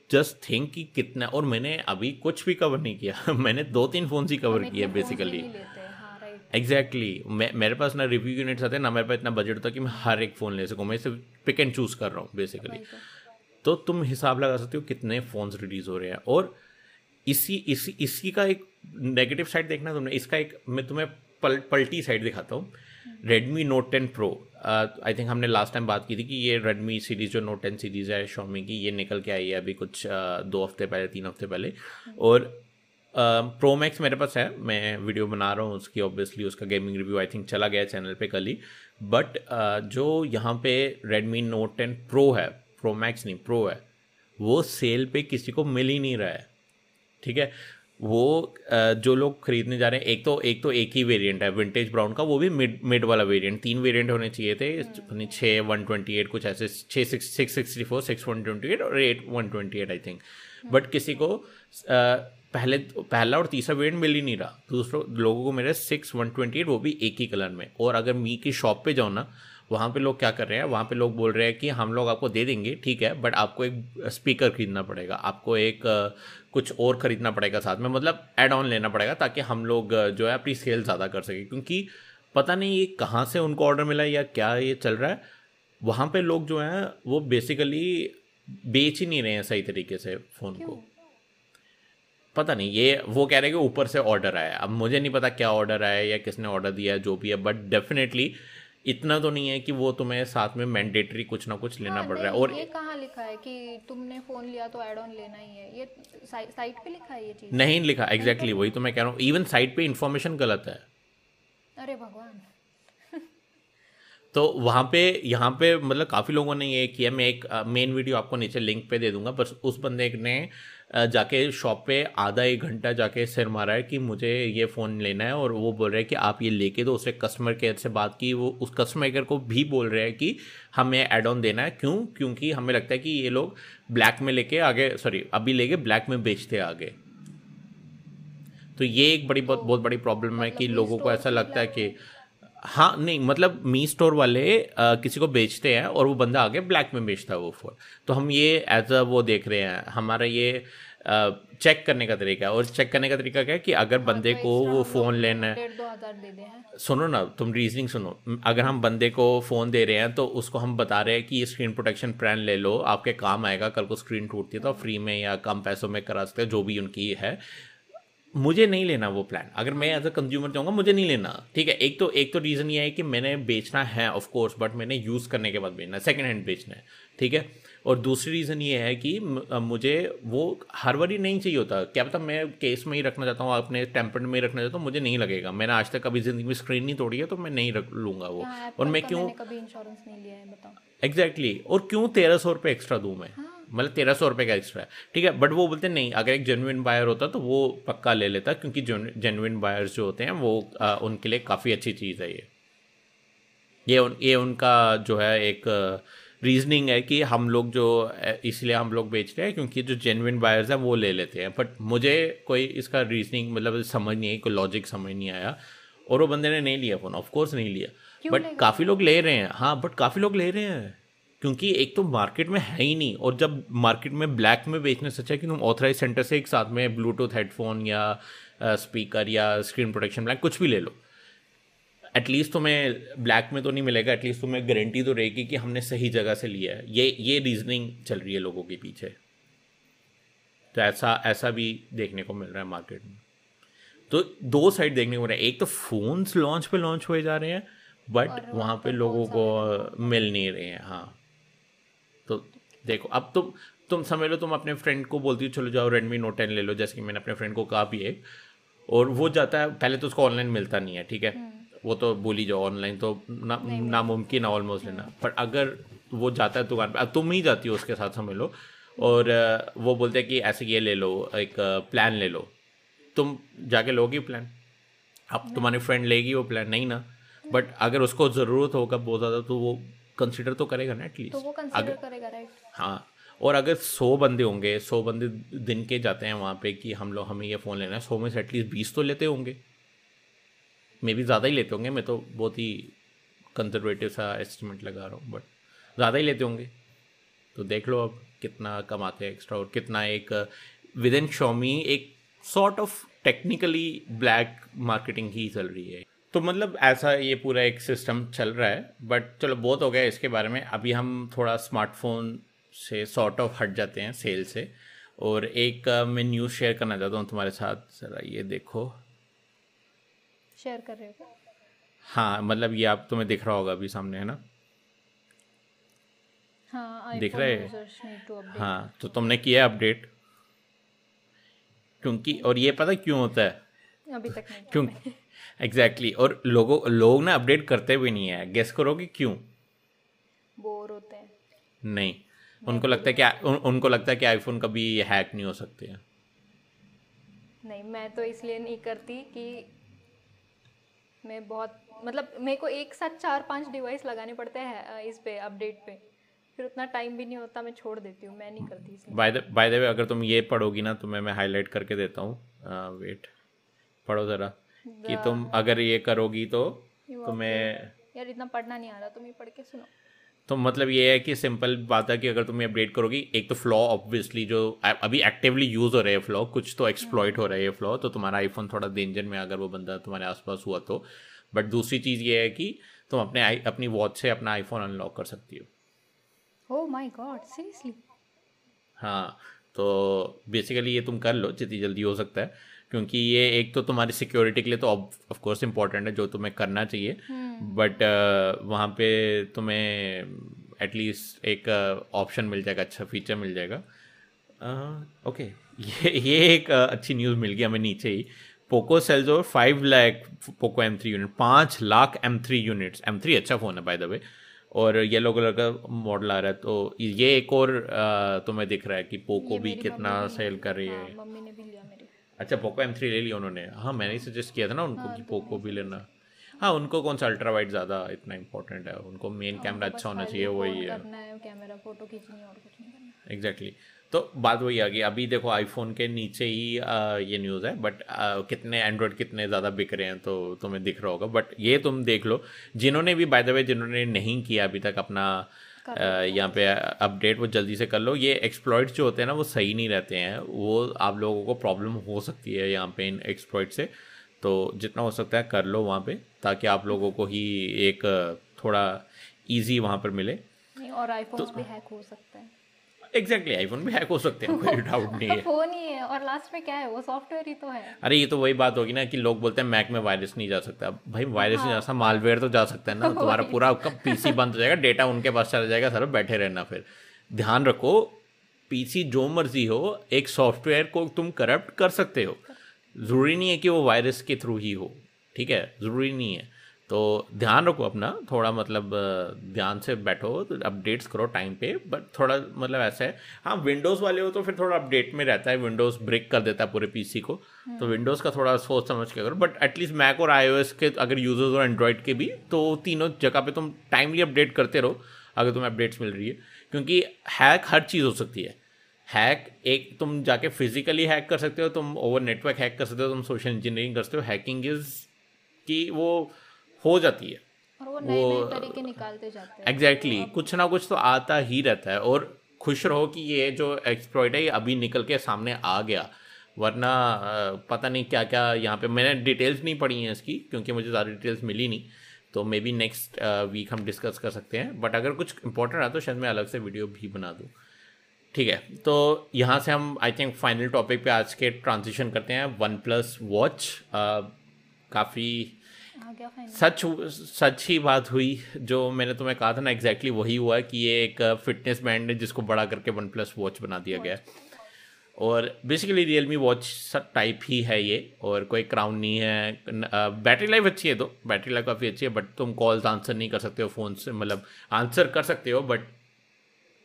जस्ट थिंक कि कितना और मैंने अभी कुछ भी कवर नहीं किया। [laughs] मैंने दो तीन फ़ोन ही कवर किए बेसिकली एग्जैक्टली मैं मेरे पास ना रिव्यू यूनिट्स आते हैं ना मेरे पास इतना बजट होता कि मैं हर एक फ़ोन ले सकूँ। मैं सिर्फ़ पिक एंड चूज़ कर रहा हूँ बेसिकली तो तुम हिसाब लगा सकते हो कितने फ़ोन्स रिलीज़ हो रहे हैं। और इसी इसी इसी का एक नेगेटिव साइड देखना तुमने। इसका एक मैं तुम्हें पल पल्टी साइड दिखाता हूँ। Redmi note ten pro I think हमने लास्ट टाइम बात की थी कि ये रेडमी सीरीज़ जो नोट टेन सीरीज़ है शॉमी की ये निकल के आई है अभी कुछ uh, दो हफ़्ते पहले तीन हफ़्ते पहले। और प्रो uh, मैक्स मेरे पास है मैं वीडियो बना रहा हूँ उसकी ऑब्वियसली उसका गेमिंग रिव्यू आई थिंक चला गया चैनल पे कल ही। बट uh, जो यहाँ पे रेडमी नोट टेन प्रो है प्रो मैक्स नहीं प्रो है वो सेल पे किसी को मिल ही नहीं रहा है। ठीक है? वो uh, जो लोग खरीदने जा रहे हैं एक तो एक तो एक ही वेरिएंट है विंटेज ब्राउन का वो भी मिड मिड वाला वेरिएंट तीन वेरिएंट होने चाहिए थे छः वन ट्वेंटी एट कुछ ऐसे छः six six sixty four six one twenty eight और eight one twenty eight I think but किसी को पहले पहला और तीसरा वेरिएंट मिल ही नहीं रहा। दूसरों, लोगों को मेरे सिक्स वन ट्वेंटी एट वो भी एक ही कलर में। और अगर मी की शॉप पे जाओ ना, वहाँ पे लोग क्या कर रहे हैं, वहाँ पे लोग बोल रहे हैं कि हम लोग आपको दे देंगे, ठीक है बट आपको एक स्पीकर खरीदना पड़ेगा, आपको एक कुछ और ख़रीदना पड़ेगा साथ में मतलब एड ऑन लेना पड़ेगा ताकि हम लोग जो है अपनी सेल ज़्यादा कर सकें। क्योंकि पता नहीं ये कहाँ से उनको ऑर्डर मिला या क्या ये चल रहा है। वहाँ पे लोग जो हैं, वो बेसिकली बेच ही नहीं रहे हैं सही तरीके से फ़ोन को। पता नहीं ये वो कह रहे हैं कि ऊपर से ऑर्डर आया अब मुझे नहीं पता क्या ऑर्डर आया या किसने ऑर्डर दिया है जो भी है बट डेफिनेटली इतना तो नहीं है कि वो तुम्हें साथ में मैंडेटरी कुछ ना कुछ लेना हाँ, पड़ रहा है। और ये कहाँ लिखा है कि तुमने फ़ोन लिया तो एड ऑन लेना ही है? ये साइट पे लिखा है ये चीज़? नहीं लिखा एग्जैक्टली exactly, वही तो मैं कह रहा हूँ। इवन साइट पे इंफॉर्मेशन गलत है। अरे भगवान। तो वहाँ पे यहाँ पे मतलब काफ़ी लोगों ने ये किया। मैं एक मेन वीडियो आपको नीचे लिंक पे दे दूँगा बस उस बंदे ने जाके शॉप पे आधा एक घंटा जाके सिर मारा है कि मुझे ये फ़ोन लेना है और वो बोल रहे हैं कि आप ये लेके दो उससे कस्टमर केयर से बात की। वो उस कस्टमर केयर को भी बोल रहे हैं कि हमें एड ऑन देना है। क्यों? क्योंकि हमें लगता है कि ये लोग ब्लैक में लेके आगे सॉरी अभी लेके ब्लैक में बेचते आगे। तो ये एक बड़ी बहुत बहुत बड़ी प्रॉब्लम है कि लोगों को ऐसा लगता है कि हाँ नहीं मतलब मी स्टोर वाले आ, किसी को बेचते हैं और वो बंदा आगे ब्लैक में बेचता है वो फ़ोन। तो हम ये एज अ वो देख रहे हैं हमारा ये आ, चेक करने का तरीका है। और चेक करने का तरीका क्या है कि अगर हाँ, बंदे तो को वो फ़ोन लेना है। सुनो ना तुम रीजनिंग सुनो। अगर हम बंदे को फ़ोन दे रहे हैं तो उसको हम बता रहे हैं कि ये स्क्रीन प्रोटेक्शन प्लान ले लो आपके काम आएगा कल को स्क्रीन टूटती है तो फ्री में या कम पैसों में करा सकते हो जो भी उनकी है। मुझे नहीं लेना वो प्लान अगर मैं एज अ कंज्यूमर चाहूँगा मुझे नहीं लेना। ठीक है एक तो एक तो रीज़न ये है कि मैंने बेचना है ऑफ़ कोर्स बट मैंने यूज़ करने के बाद बेचना है सेकेंड हैंड बेचना है। ठीक है? और दूसरी रीज़न ये है कि मुझे वो हर बारी नहीं चाहिए होता। क्या पता मैं केस में ही रखना चाहता हूँ अपने टेम्पर में ही रखना चाहता हूँ मुझे नहीं लगेगा। मैंने आज तक कभी ज़िंदगी में स्क्रीन नहीं तोड़ी है तो मैं नहीं रख लूँगा वो। और मैं क्यों कभी इंश्योरेंस नहीं लिया है एग्जैक्टली exactly. और क्यों तेरह सौ रुपये एक्स्ट्रा दूँ मैं? हाँ। मतलब तेरह सौ रुपये का एक्स्ट्रा है। ठीक है बट वो बोलते नहीं अगर एक जेनुइन बायर होता तो वो पक्का ले लेता क्योंकि जेनुइन बायर्स जो होते हैं वो आ, उनके लिए काफ़ी अच्छी चीज़ है ये। ये उन ये उनका जो है एक रीजनिंग है कि हम लोग जो इसलिए हम लोग बेच रहे हैं क्योंकि जो जेनविन बायर्स हैं वो ले लेते हैं। बट मुझे कोई इसका रीजनिंग मतलब समझ नहीं आई कोई लॉजिक समझ नहीं आया और वो बंदे ने नहीं लिया फ़ोन ऑफकोर्स नहीं लिया। बट काफ़ी लोग ले रहे हैं। हाँ बट काफ़ी लोग ले रहे हैं। क्योंकि एक तो मार्केट में है ही नहीं और जब मार्केट में ब्लैक में बेचने से अच्छा है कि तुम ऑथराइज सेंटर से एक साथ में ब्लूटूथ हेडफोन या स्पीकर या स्क्रीन प्रोटेक्शन ब्लैक कुछ भी ले लो। एटलीस्ट तुम्हें ब्लैक में तो नहीं मिलेगा एटलीस्ट तुम्हें गारंटी तो रहेगी कि हमने सही जगह से लिया है। ये ये रीजनिंग चल रही है लोगों के पीछे। तो ऐसा ऐसा भी देखने को मिल रहा है मार्केट में। तो दो साइड देखने को मिल रहा है। एक तो फोन्स लॉन्च पे लॉन्च हुए जा रहे हैं बट वहाँ पे लोगों को मिल नहीं रहे हैं हाँ। देखो अब तुम तुम समझ लो तुम अपने फ्रेंड को बोलती हो चलो जाओ रेडमी नोट टेन ले लो जैसे कि मैंने अपने फ्रेंड को कहा भी है। और वो जाता है पहले तो उसको ऑनलाइन मिलता नहीं है ठीक है? हम्म। वो तो बोली जाओ ऑनलाइन तो ना नामुमकिन है ऑलमोस्ट लेना पर अगर वो जाता है दुकान पर अब तुम ही जाती हो उसके साथ समझ लो। और वो बोलते हैं कि ऐसे ये ले लो एक प्लान ले लो। तुम जाके लोगी प्लान अब तुम्हारी फ्रेंड लेगी वो प्लान नहीं ना। बट अगर उसको ज़रूरत होगा बहुत ज़्यादा तो वो कंसिडर तो करेगा ना एटलीस्ट तो वो अगर करेगा राइट हाँ और अगर सौ बंदे होंगे, सौ बंदे दिन के जाते हैं वहाँ पे कि हम लोग, हमें ये फ़ोन लेना है, सौ में से एटलीस्ट बीस तो लेते होंगे। मे भी ज़्यादा ही लेते होंगे, मैं तो बहुत ही कंजर्वेटिव सा एस्टिमेट लगा रहा हूँ बट ज़्यादा ही लेते होंगे। तो देख लो अब कितना कमाते हैं एक्स्ट्रा और कितना एक विद इन शॉमी एक sort of technically black marketing ही चल रही है। तो मतलब ऐसा ये पूरा एक सिस्टम चल रहा है बट चलो बहुत हो गया इसके बारे में। अभी हम थोड़ा स्मार्टफ़ोन से सॉर्ट ऑफ़ हट जाते हैं सेल से। और एक मैं न्यूज़ शेयर करना चाहता हूँ तुम्हारे साथ। ज़रा ये देखो। शेयर कर रहे हो हाँ मतलब ये आप तुम्हें दिख रहा होगा अभी सामने है ना? हाँ दिख रहे हाँ? तो तुमने किया अपडेट क्योंकि और ये पता क्यों होता है? अभी तक नहीं क्यों? Exactly exactly. और लोगों लोग ना अपडेट करते भी नहीं है। गेस करोगे क्यों? बोर होते हैं। नहीं। उनको लगता है कि उन, उनको लगता है कि आईफोन कभी हैक नहीं हो सकते हैं। नहीं मैं तो इसलिए नहीं करती कि मैं बहुत मतलब मेरे को एक साथ चार पाँच डिवाइस लगाने पड़ते हैं इस पे अपडेट पे। फिर उतना टाइम भी नहीं होता मैं छोड़ देती हूँ मैं नहीं करती इसलिए। बाय द वे अगर तुम ये पढ़ोगी ना तो मैं मैं हाईलाइट करके देता हूँ। वेट पढ़ो ज़रा। कि तुम अगर ये करोगी तो तुम्हें यार इतना पढ़ना नहीं आ रहा तुम ये पढ़ के सुनो। तो मतलब ये है कि सिंपल बात है कि अगर तुम ये अपडेट करोगी एक तो फ्लॉ ऑब्वियसली जो अभी एक्टिवली यूज़ हो रहे हैं फ्लॉ कुछ तो एक्सप्लॉयट हो रहे हैं फ्लॉ तो तुम्हारा आईफोन थोड़ा डेंजर में अगर वो बंदा तुम्हारे आसपास हुआ तो। बट दूसरी चीज़ ये है कि तुम अपने अपनी वॉच से अपना आईफोन अनलॉक कर सकती हो। ओह माय गॉड सीरियसली हाँ तो बेसिकली ये तुम कर लो जितनी जल्दी हो सकता है। क्योंकि ये एक तो तुम्हारी सिक्योरिटी के लिए तो ऑफ़ कोर्स इम्पोर्टेंट है जो तुम्हें करना चाहिए। But hmm. uh, वहाँ पे तुम्हें एटलीस्ट एक ऑप्शन uh, मिल जाएगा अच्छा फीचर मिल जाएगा। Okay uh, okay. [laughs] ये ये एक uh, अच्छी न्यूज़ मिल गई हमें नीचे ही। Poco sales over five lakh Poco M three unit पाँच lakh M three units M three अच्छा फ़ोन है बाय द वे और येलो कलर का मॉडल आ रहा है तो ये एक और uh, तुम्हें दिख रहा है कि पोको भी कितना सेल कर रही है। हाँ, अच्छा पोको एम थ्री ले लिया उन्होंने। हाँ मैंने ही सजेस्ट किया था ना उनको हाँ, कि पोको भी लेना। हाँ उनको कौन सा अल्ट्रा वाइड ज़्यादा इतना इंपॉर्टेंट है? उनको मेन कैमरा अच्छा होना चाहिए वही है। एग्जैक्टली तो बात वही आ गई। अभी देखो आईफोन के नीचे ही आ, ये न्यूज़ है बट आ, कितने एंड्रॉयड कितने ज़्यादा बिक रहे हैं तो तुम्हें दिख रहा होगा। बट ये तुम देख लो। जिन्होंने भी बाय द वे जिन्होंने नहीं किया अभी तक अपना यहाँ पे अपडेट वो जल्दी से कर लो। ये एक्सप्लॉइट जो होते हैं ना वो सही नहीं रहते हैं। वो आप लोगों को प्रॉब्लम हो सकती है यहाँ पे इन एक्सप्लॉइट से। तो जितना हो सकता है कर लो वहाँ पे ताकि आप लोगों को ही एक थोड़ा ईजी वहाँ पर मिले। और आईफोन तो, भी हैक हो सकता है। एग्जैक्टली आईफोन भी हैक हो सकते हैं कोई [laughs] डाउट नहीं है। फ़ोन ही है और लास्ट में क्या है वो सॉफ्टवेयर ही तो है। अरे ये तो वही बात होगी ना कि लोग बोलते हैं मैक में वायरस नहीं जा सकता। भाई वायरस नहीं जा सकता मालवेयर तो जा सकता है ना [laughs] तुम्हारा पूरा पीसी बंद हो जाएगा डेटा उनके पास चला जाएगा सर बैठे रहना फिर। ध्यान रखो पीसी जो मर्ज़ी हो एक सॉफ्टवेयर को तुम करप्ट कर सकते हो। ज़रूरी नहीं है कि वो वायरस के थ्रू ही हो ठीक है? ज़रूरी नहीं है। तो ध्यान रखो अपना थोड़ा मतलब ध्यान से बैठो तो अपडेट्स करो टाइम पे बट थोड़ा मतलब ऐसा है हाँ विंडोज़ वाले हो तो फिर थोड़ा अपडेट में रहता है विंडोज़ ब्रेक कर देता है पूरे पीसी को तो विंडोज़ का थोड़ा सोच समझ के करो बट एटलीस्ट मैक और आईओएस के अगर यूज़र्स और एंड्रॉयड के भी तो तीनों जगह पे तुम टाइमली अपडेट करते रहो अगर तुम्हें अपडेट्स मिल रही है क्योंकि हैक हर चीज़ हो सकती है। हैक एक तुम जाके फिजिकली हैक कर सकते हो तुम ओवर नेटवर्क हैक कर सकते हो तुम सोशल इंजीनियरिंग कर सकते हो हैकिंग इज़ कि वो हो जाती है। और वो नए नए तरीके निकालते जाते हैं। एग्जैक्टली exactly, कुछ ना कुछ तो आता ही रहता है और खुश रहो कि ये जो एक्सप्लॉइट है ये अभी निकल के सामने आ गया। वरना पता नहीं क्या क्या यहाँ पे मैंने डिटेल्स नहीं पढ़ी हैं इसकी क्योंकि मुझे ज़्यादा डिटेल्स मिली नहीं। तो मे बी नेक्स्ट वीक हम डिस्कस कर सकते हैं। बट अगर कुछ इंपॉर्टेंट रहा तो शायद मैं अलग से वीडियो भी बना दूँ। ठीक है तो यहाँ से हम आई थिंक फाइनल टॉपिक पे आज के ट्रांजिशन करते हैं। वन प्लस वॉच काफ़ी सच सच ही बात हुई जो मैंने तुम्हें कहा था ना एग्जैक्टली exactly वही हुआ कि ये एक फिटनेस बैंड है जिसको बड़ा करके वन प्लस वॉच बना दिया गया और basically real me watch type ही है ये और कोई क्राउन नहीं है बैटरी लाइफ अच्छी है तो बैटरी लाइफ काफ़ी अच्छी है बट तुम कॉल्स आंसर नहीं कर सकते हो फ़ोन से मतलब आंसर कर सकते हो बट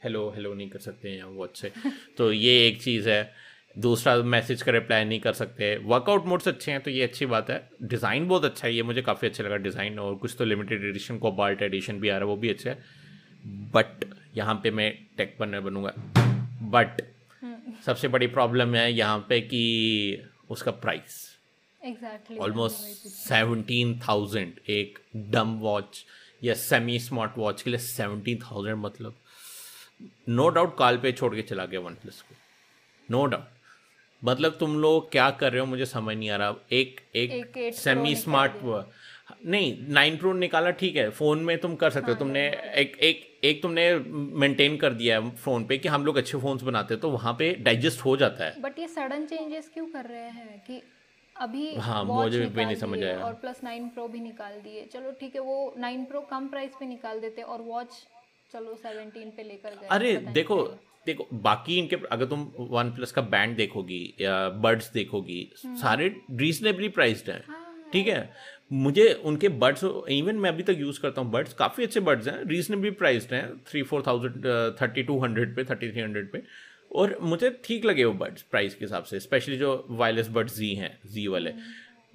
हेलो हेलो नहीं कर सकते हैं वॉच से। [laughs] तो ये एक चीज़ है। दूसरा मैसेज का रिप्लाई नहीं कर सकते। वर्कआउट मोड्स अच्छे हैं तो ये अच्छी बात है। डिज़ाइन बहुत अच्छा है ये मुझे काफ़ी अच्छा लगा डिज़ाइन और कुछ तो limited edition cobalt edition भी आ रहा है वो भी अच्छा है। बट यहाँ पे मैं टेक बनर बनूँगा। बट सबसे बड़ी प्रॉब्लम है यहाँ पे कि उसका प्राइस ऑलमोस्ट सेवनटीन थाउज़ेंड एक डम वॉच या सेमी स्मार्ट वॉच के लिए सेवनटीन थाउज़ेंड मतलब। नो डाउट काल पे छोड़ के चला गया वन प्लस को। नो डाउट मतलब तुम लोग क्या कर रहे हो मुझे समझ नहीं आ रहा। एक एक, एक सेमी स्मार्ट नहीं नाइन प्रो निकाला ठीक है फ़ोन में तुम कर सकते हो। हाँ, तुमने एक एक एक तुमने मेंटेन कर दिया है फ़ोन पे कि हम लोग अच्छे फोन्स बनाते हैं तो वहाँ पे डाइजेस्ट हो जाता है। बट ये सडन चेंजेस क्यों कर रहे हैं कि अभी हाँ मुझे भी नहीं समझ आया। और प्लस नाइन प्रो भी निकाल दिए। चलो ठीक है वो नाइन प्रो कम प्राइस पे निकाल देते और वॉच चलो सेवनटीन पे लेकर गए अरे देखो देखो बाकी इनके अगर तुम वन प्लस का बैंड देखोगी या बर्ड्स देखोगी हम्म। सारे रीजनेबली प्राइस्ड हैं हाँ, ठीक है? मुझे उनके बर्ड्स इवन मैं अभी तक यूज़ करता हूँ बर्ड्स काफ़ी अच्छे बर्ड्स हैं रीजनेबली प्राइस्ड हैं three four thousand thirty two hundred पे थर्टी थ्री हंड्रेड पे और मुझे ठीक लगे वो बर्ड्स प्राइस के हिसाब से स्पेशली जो वायरलेस बर्ड्स जी हैं जी वाले।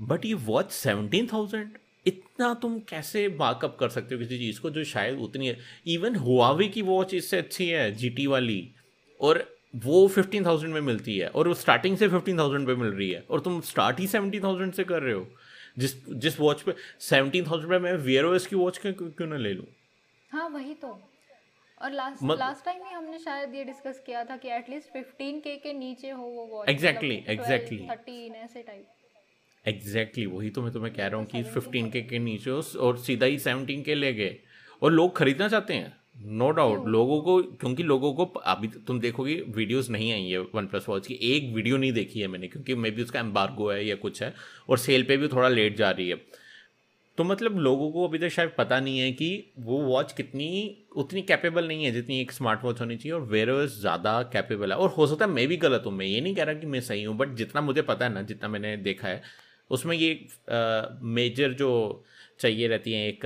But hmm. ये वॉच सेवनटीन थाउज़ेंड इतना तुम कैसे बाकअप कर सकते हो किसी चीज़ को जो शायद उतनी है? इवन हुआवी की वॉच इससे अच्छी है GT वाली। और वो फिफ्टीन थाउज़ेंड में मिलती है और वो स्टार्टिंग से फिफ्टीन थाउज़ेंड पे मिल रही है और तुम स्टार्ट ही सेवनटीन थाउज़ेंड से कर रहे हो। जिस जिस वॉच पे सेवनटीन थाउज़ेंड पे मैं वियर ओएस की वॉच क्यों क्यों ना ले लूँ? हाँ वही तो। और लास्ट लास्ट टाइम ही हमने शायद ये डिस्कस किया था कि एटलीस्ट फिफ्टीन के के नीचे हो वो वॉच एग्जैक्टली एग्जैक्टली थर्टीन ऐसे टाइप एग्जैक्टली exactly, वही तो मैं तुम्हें कह रहा हूँ कि फिफ्टीन के के नीचे और सीधा ही सेवनटीन के ले गए। और लोग खरीदना चाहते हैं। नो डाउट लोगों को, क्योंकि लोगों को अभी तुम देखोगे वीडियोस नहीं आई है वन प्लस वॉच की। एक वीडियो नहीं देखी है मैंने, क्योंकि मे बी उसका एम्बार्गो है या कुछ है, और सेल पे भी थोड़ा लेट जा रही है। तो मतलब लोगों को अभी तक शायद पता नहीं है कि वो वॉच कितनी, उतनी कैपेबल नहीं है जितनी एक स्मार्ट वॉच होनी चाहिए, और वेर ज़्यादा कैपेबल है। और हो सकता है मैं भी गलत हूँ, मैं ये नहीं कह रहा कि मैं सही हूँ बट जितना मुझे पता है ना, जितना मैंने देखा है, उसमें ये मेजर जो चाहिए रहती हैं एक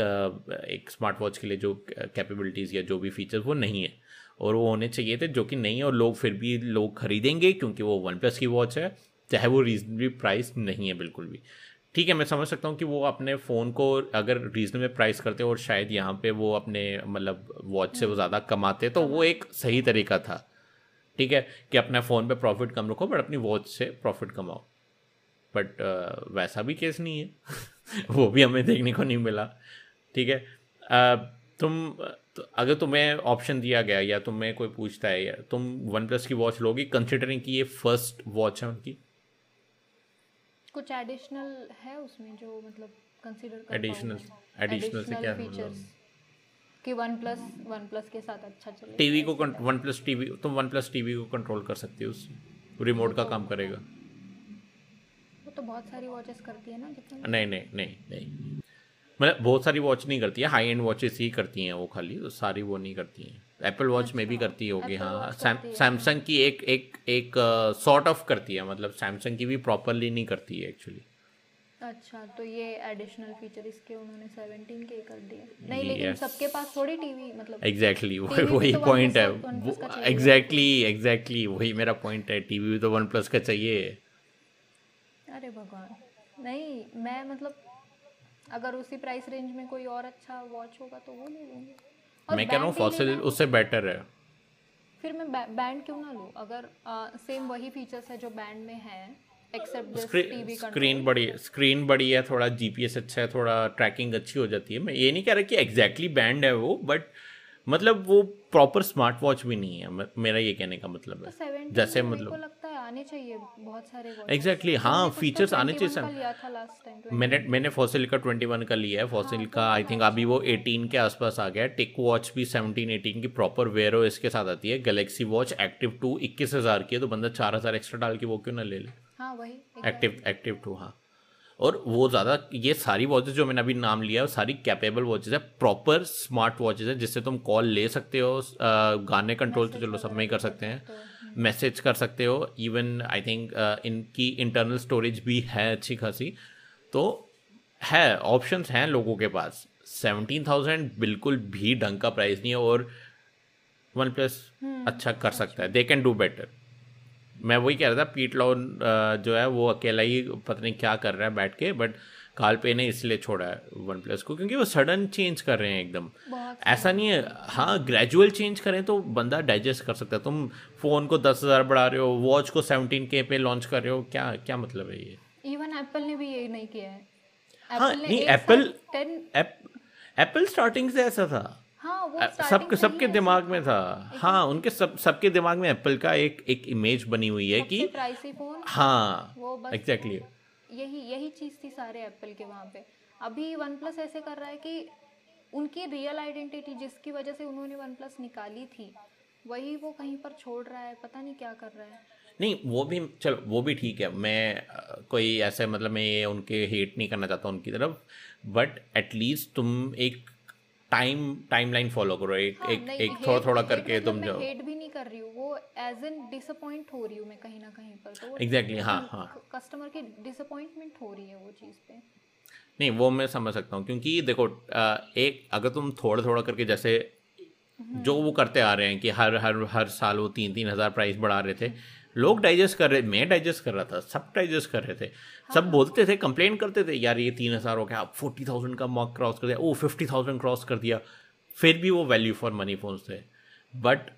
एक स्मार्ट वॉच के लिए जो कैपेबिलिटीज़ या जो भी फीचर्स वो नहीं है। और वो होने चाहिए थे जो कि नहीं है और लोग फिर भी लोग खरीदेंगे क्योंकि वो वन प्लस की वॉच है, चाहे वो रीजनेबल प्राइस नहीं है बिल्कुल भी। ठीक है, मैं समझ सकता हूँ कि वो अपने फ़ोन को अगर रीजनेबल प्राइस करते और शायद यहाँ पे वो अपने मतलब वॉच से वो ज़्यादा कमाते तो वो एक सही तरीका था। ठीक है, कि अपने फ़ोन पे प्रॉफिट कम रखो बट अपनी वॉच से प्रॉफिट कमाओ। बट uh, वैसा भी केस नहीं है। [laughs] वो भी हमें देखने को नहीं मिला। ठीक है? uh, तुम तो अगर तुम्हें ऑप्शन दिया गया या तुम्हें कोई पूछता है या तुम वन प्लस की वॉच लोगी कंसिडरिंग कि ये फ़र्स्ट वॉच है उनकी? कुछ एडिशनल है उसमें जो मतलब कंसीडर कर एडिशनल एडिशनल से क्या मतलब? कि वन प्लस वन प्लस के साथ अच्छा चले। टीवी को वन प्लस टीवी तुम वन प्लस टीवी को कंट्रोल कर सकती हो उससे। रिमोट का काम करेगा। तो बहुत सारी वॉचेस करती है ना नहीं नहीं नहीं नहीं। मतलब बहुत सारी वॉच नहीं करती है हाई एंड वॉचेस ही करती हैं वो खाली तो सारी वो नहीं करती हैं। एप्पल वॉच में भी अच्छा, करती होगी हाँ। सैमसंग की एक एक एक सॉर्ट ऑफ़ करती है मतलब सैमसंग की भी प्रॉपरली नहीं करती है एक्चुअली अच्छा तो ये एडिशनल फीचर इसके उन्होंने 17 के कर दिए। नहीं लेकिन सबके पास थोड़ी टीवी मतलब एग्जैक्टली वही वही पॉइंट है। एग्जैक्टली एग्जैक्टली वही मेरा पॉइंट है। टीवी भी तो वन प्लस का चाहिए। अरे भगवान। नहीं मैं मतलब अगर उसी प्राइस रेंज में कोई और अच्छा वॉच होगा तो वो ले लूँगी। मैं कह रहा हूँ फॉसिल उससे बेटर है। फिर मैं बैंड क्यों ना लूँ? अगर आ, सेम वही फीचर्स है जो बैंड में है एक्सेप्ट स्क्रीन बड़ी स्क्रीन बड़ी है थोड़ा जीपीएस अच्छा है थोड़ा ट्रैकिंग अच्छी हो जाती है। मैं ये नहीं कह रहा कि एग्जैक्टली बैंड है वो बट मतलब वो प्रॉपर स्मार्ट वॉच भी नहीं है। मेरा ये कहने का मतलब है। तो जैसे मतलब लगता आने चाहिए बहुत सारे एग्जैक्टली exactly, हाँ फीचर्स तो आने चाहिए मैंने मैंने फॉसिल का ट्वेंटी वन का लिया है। फॉसिल हाँ, का आई थिंक अभी वो एटीन के आसपास आ गया टिक वॉच भी सेवनटीन एटीन की प्रॉपर वेयर इसके साथ आती है। गैलेक्सी वॉच एक्टिव टू इक्कीस हज़ार की है तो बंदा चार हज़ार एक्स्ट्रा डाल के वो क्यों ना ले ले? हाँ वही एक्टिव एक्टिव टू हाँ। और वो ज़्यादा ये सारी वॉचेज जो मैंने अभी नाम लिया है सारी कैपेबल वॉचेज है। प्रॉपर स्मार्ट वॉचेज है जिससे तुम कॉल ले सकते हो गाने कंट्रोल तो चलो सब में ही कर सकते हैं। मैसेज कर सकते हो इवन आई थिंक इनकी इंटरनल स्टोरेज भी है अच्छी खासी तो है ऑप्शंस हैं लोगों के पास सेवनटीन थाउज़ेंड बिल्कुल भी ढंग का प्राइस नहीं है और वन प्लस अच्छा कर सकता है दे कैन डू बेटर मैं वही कह रहा था पीट लॉन जो है वो अकेला ही पता नहीं क्या कर रहा है बैठ के बट काल पे ने इसलिए छोड़ा है वन प्लस को क्योंकि वो सडन चेंज कर रहे हैं एकदम। ऐसा नहीं है हाँ ग्रेजुअल चेंज करें तो बंदा डाइजेस्ट कर सकता है। तुम फ़ोन को दस हज़ार बढ़ा रहे हो वॉच को सेवनटीन के पे लॉन्च कर रहे हो क्या क्या मतलब है ये? इवन एप्पल ने भी ये नहीं किया है। हाँ नहीं एप्पल एप्पल स्टार्टिंग से ऐसा था। हाँ, सब सबके दिमाग में था। हाँ उनके सब सबके दिमाग में एप्पल का एक एक इमेज बनी हुई है कि हाँ एग्जैक्टली यही यही चीज़ थी सारे एप्पल के वहाँ पे। अभी वन प्लस ऐसे कर रहा है कि उनकी रियल आइडेंटिटी जिसकी वजह से उन्होंने वन प्लस निकाली थी वही वो कहीं पर छोड़ रहा है पता नहीं क्या कर रहा है। नहीं वो भी चलो वो भी ठीक है। मैं कोई ऐसे मतलब मैं ये उनके हेट नहीं करना चाहता उनकी तरफ़ बट एटलीस्ट तुम एक टाइम टाइमलाइन फॉलो करो एक हाँ, एक एक थोड़ा थोड़ा करके मतलब तुम जाओ हेट भी नहीं कर रही हूँ वो एज एन डिसअपॉइंट हो रही हूँ मैं कहीं ना कहीं पर तो एग्जैक्टली exactly, हाँ हाँ कस्टमर की डिसअपॉइंटमेंट हो रही है वो चीज़ पे नहीं वो मैं समझ सकता हूँ क्योंकि देखो एक अगर तुम थोड़ा थोड़ा करके जैसे हम्म। जो वो करते आ रहे हैं कि हर हर हर साल वो तीन तीन हज़ार प्राइस बढ़ा रहे थे लोग डाइजेस्ट कर रहे मैं डाइजेस्ट कर रहा था सब डाइजेस्ट कर रहे थे हाँ। सब बोलते थे कंप्लेन करते थे यार ये तीन हज़ार हो गया अब फोर्टी थाउज़ेंड का मार्क क्रॉस कर दिया ओ फिफ्टी थाउज़ेंड क्रॉस कर दिया फिर भी वो वैल्यू फॉर मनी फोन्स थे बट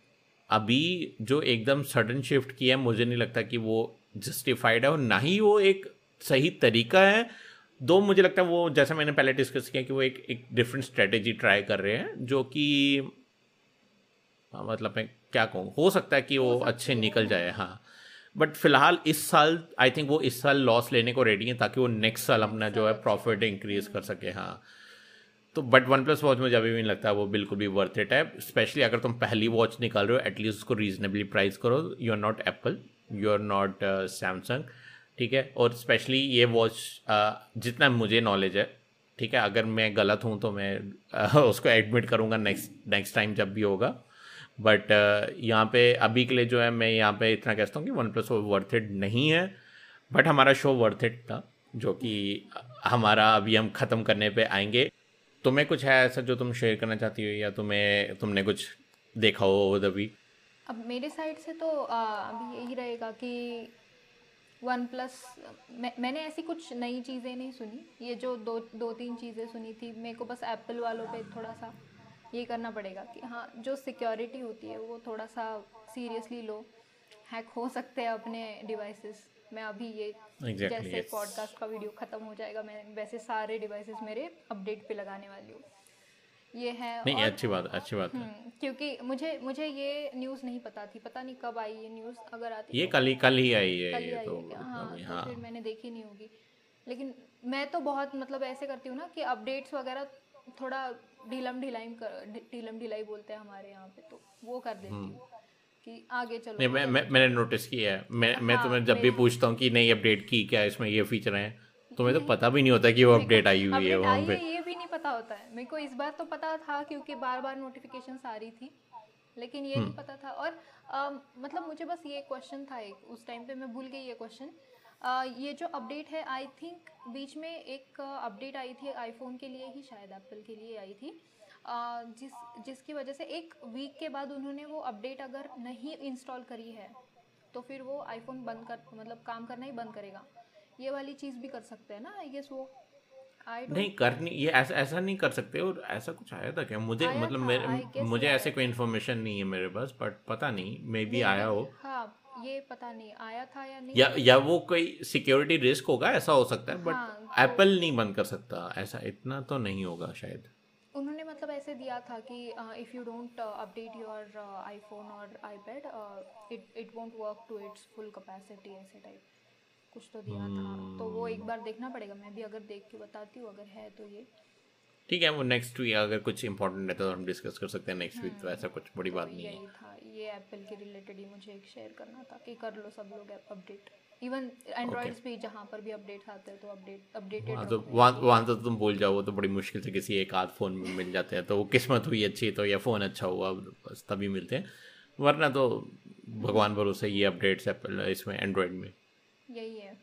अभी जो एकदम सडन शिफ्ट किया है मुझे नहीं लगता कि वो जस्टिफाइड है और ना ही वो एक सही तरीका है। दो मुझे लगता है वो जैसा मैंने पहले डिस्कस किया कि वो एक एक डिफरेंट स्ट्रेटेजी ट्राई कर रहे हैं जो कि हाँ, मतलब मैं क्या कहूँ हो सकता है कि वो अच्छे निकल जाए हाँ। बट फ़िलहाल इस साल आई थिंक वो इस साल लॉस लेने को रेडी है ताकि वो नेक्स्ट साल अपना जो है प्रॉफिट इंक्रीज कर सके हाँ। तो बट वन प्लस वॉच मुझे अभी भी नहीं लगता वो बिल्कुल भी वर्थ इट है। स्पेशली अगर तुम पहली वॉच निकाल रहे हो एटलीस्ट उसको रीजनेबली प्राइस करो। You are not Apple you are not Samsung ठीक है? और स्पेशली ये वॉच uh, जितना मुझे नॉलेज है ठीक है? अगर मैं गलत हूँ तो मैं uh, [laughs] उसको एडमिट करूँगा नेक्स्ट नेक्स्ट टाइम जब भी होगा। बट uh, यहाँ पे अभी के लिए जो है मैं यहाँ पे इतना कहता हूँ कि वन प्लस वर्थ इट नहीं है। बट हमारा शो वर्थ इट था जो कि हमारा अभी हम ख़त्म करने पे आएँगे। तुम्हें कुछ है ऐसा जो तुम शेयर करना चाहती हो या तुम्हें, तुमने कुछ देखा हो ओवर द वीक अब मेरे साइड से तो अभी यही रहेगा कि वन प्लस मैं, मैंने ऐसी कुछ नई चीज़ें नहीं सुनी। ये जो दो दो तीन चीज़ें सुनी थी, मेरे को बस एप्पल वालों पे थोड़ा सा ये करना पड़ेगा कि हाँ जो सिक्योरिटी होती है वो थोड़ा सा सीरियसली लो हैक हो सकते हैं अपने डिवाइसेस मैं अभी ये exactly, जैसे yes. पॉडकास्ट का वीडियो ख़त्म हो जाएगा मैं वैसे सारे डिवाइसेस मेरे अपडेट पे लगाने वाली हूँ ये है नहीं और, अच्छी बात अच्छी बात है हम्म, क्योंकि मुझे मुझे ये न्यूज़ नहीं पता थी पता नहीं कब आई ये न्यूज़ अगर आती ये कल ही कल ही आई है आई तो, है हाँ, तो। फिर मैंने देखी नहीं होगी लेकिन मैं तो बहुत मतलब ऐसे करती हूँ ना कि अपडेट्स वगैरह थोड़ा ढीलम ढिलाई कर ढीलम ढिलाई बोलते हैं हमारे यहाँ पे तो वो कर देती हम्म। हूँ कि आगे चलो। नहीं मैं, मैं मैंने नोटिस किया है। मैं हाँ, मैं तुम्हें जब भी पूछता हूँ कि नहीं अपडेट की क्या इसमें ये फीचर हैं तुम्हें तो पता भी नहीं होता कि वो अपडेट आई हुई है वहाँ पे। ये भी नहीं पता होता है। मेरे को इस बार तो पता था क्योंकि बार बार नोटिफिकेशन आ रही थी लेकिन ये नहीं हम्म। पता था। और आ, मतलब मुझे बस ये क्वेश्चन था एक उस टाइम पे मैं भूल गई ये क्वेश्चन ये जो अपडेट है आई थिंक बीच में एक अपडेट आई थी आईफोन के लिए ही शायद एप्पल के लिए आई थी। जिस जिसकी वजह से एक वीक के बाद उन्होंने वो अपडेट अगर नहीं इंस्टॉल करी है तो फिर वो आईफोन बंद कर मतलब काम करना ही बंद करेगा। ये वाली चीज़ भी कर सकते हैं ना आई गेस वो। नहीं करनी ये ऐसा ऐसा नहीं कर सकते और ऐसा कुछ आया था क्या? मुझे मतलब मेरे मुझे ऐसे कोई इन्फॉर्मेशन नहीं है मेरे पास बट पता नहीं मे बी आया हो। हाँ ये पता नहीं आया था या नहीं। या या वो कोई सिक्योरिटी रिस्क होगा ऐसा हो सकता है बट हाँ, एप्पल तो, नहीं बंद कर सकता ऐसा इतना तो नहीं होगा शायद। मतलब ऐसे दिया था कि if you don't update your iPhone और iPad it it won't work to it's full capacity ऐसे टाइप कुछ तो दिया hmm. था। तो वो एक बार देखना पड़ेगा। मैं भी अगर देख के बताती हूँ अगर है तो ये। ठीक है वो नेक्स्ट वीक अगर कुछ इंपॉर्टेंट है तो हम डिस्कस कर सकते हैं नेक्स्ट वीक तो ऐसा कुछ बड़ी बात नहीं है। था। ये एप्पल के रिलेटेड ही मुझे एक शेयर करना था कि कर लो सब लोग अपडेट इवन एंड्रॉइड्स भी जहाँ पर भी अपडेट्स आते हैं तो अपडेट अपडेटेड हाँ तो वहाँ वहाँ तो तुम भूल जाओ वो तो बड़ी मुश्किल से किसी एक आध फ़ोन में मिल जाते हैं तो वो किस्मत हुई अच्छी तो या फ़ोन अच्छा हुआ बस तभी मिलते हैं। वरना तो भगवान भरोसे ये अपडेट्स एप्पल इसमें एंड्रॉयड में। यही है।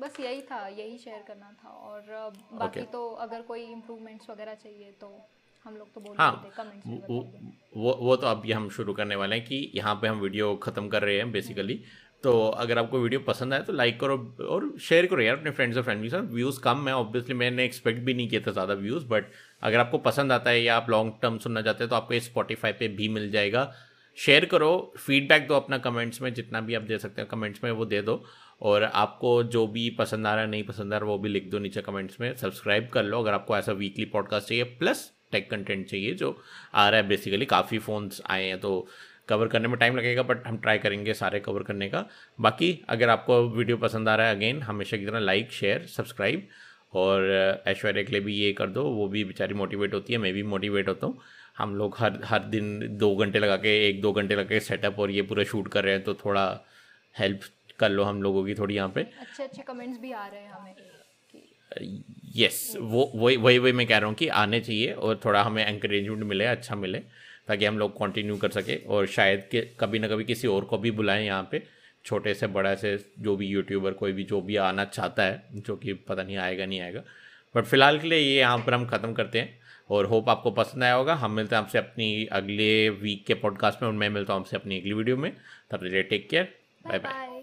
बस यही था यही शेयर करना था और बाकी okay. तो अगर कोई इम्प्रूवमेंट्स वगैरह चाहिए तो हम लोग तो बोल हाँ कमेंट्स में वो, वो वो तो अभी हम शुरू करने वाले हैं कि यहाँ पे हम वीडियो ख़त्म कर रहे हैं बेसिकली तो अगर आपको वीडियो पसंद आए तो लाइक करो और शेयर करो यार अपने फ्रेंड्स और फैमिली के साथ। व्यूज़ कम है ऑब्वियसली मैंने एक्सपेक्ट भी नहीं किया था ज़्यादा व्यूज़ बट अगर आपको पसंद आता है या आप लॉन्ग टर्म सुनना चाहते हैं तो आपको ये स्पॉटीफाई पे भी मिल जाएगा। शेयर करो फीडबैक दो अपना कमेंट्स में, जितना भी आप दे सकते हैं कमेंट्स में वो दे दो। और आपको जो भी पसंद आ रहा है, नहीं पसंद आ रहा, वो भी लिख दो नीचे कमेंट्स में। सब्सक्राइब कर लो, अगर आपको ऐसा वीकली पॉडकास्ट चाहिए प्लस टेक कंटेंट चाहिए, जो आ रहा है बेसिकली काफ़ी फ़ोन्स आए हैं तो कवर करने में टाइम लगेगा बट हम ट्राई करेंगे सारे कवर करने का। बाकी अगर आपको वीडियो पसंद आ रहा है अगेन हमेशा की तरह लाइक शेयर सब्सक्राइब और ऐश्वर्या के लिए भी ये कर दो। वो भी बेचारी मोटिवेट होती है मैं भी मोटिवेट होता हूँ। हम लोग हर हर दिन दो घंटे लगा के एक दो घंटे लगा के सेटअप और ये पूरा शूट कर रहे हैं तो थोड़ा हेल्प कर लो हम लोगों की थोड़ी यहाँ पे। अच्छे अच्छे कमेंट्स भी आ रहे हैं हमें। यस वो वही वही वही मैं कह रहा हूँ कि आने चाहिए और थोड़ा हमें इंकरेजमेंट मिले अच्छा मिले। ताकि हम लोग कंटिन्यू कर सके और शायद के कभी ना कभी किसी और को भी बुलाएँ यहाँ पे, छोटे से, बड़े से, जो भी यूट्यूबर कोई भी, जो भी आना चाहता है, जो कि पता नहीं आएगा नहीं आएगा। बट फ़िलहाल के लिए ये यहाँ पर हम ख़त्म करते हैं और होप आपको पसंद आया होगा। हम मिलते हैं आपसे अपनी अगले वीक के पॉडकास्ट में और मैं मिलता हूँ आपसे अपनी अगली वीडियो में। तब टेक केयर बाय बाय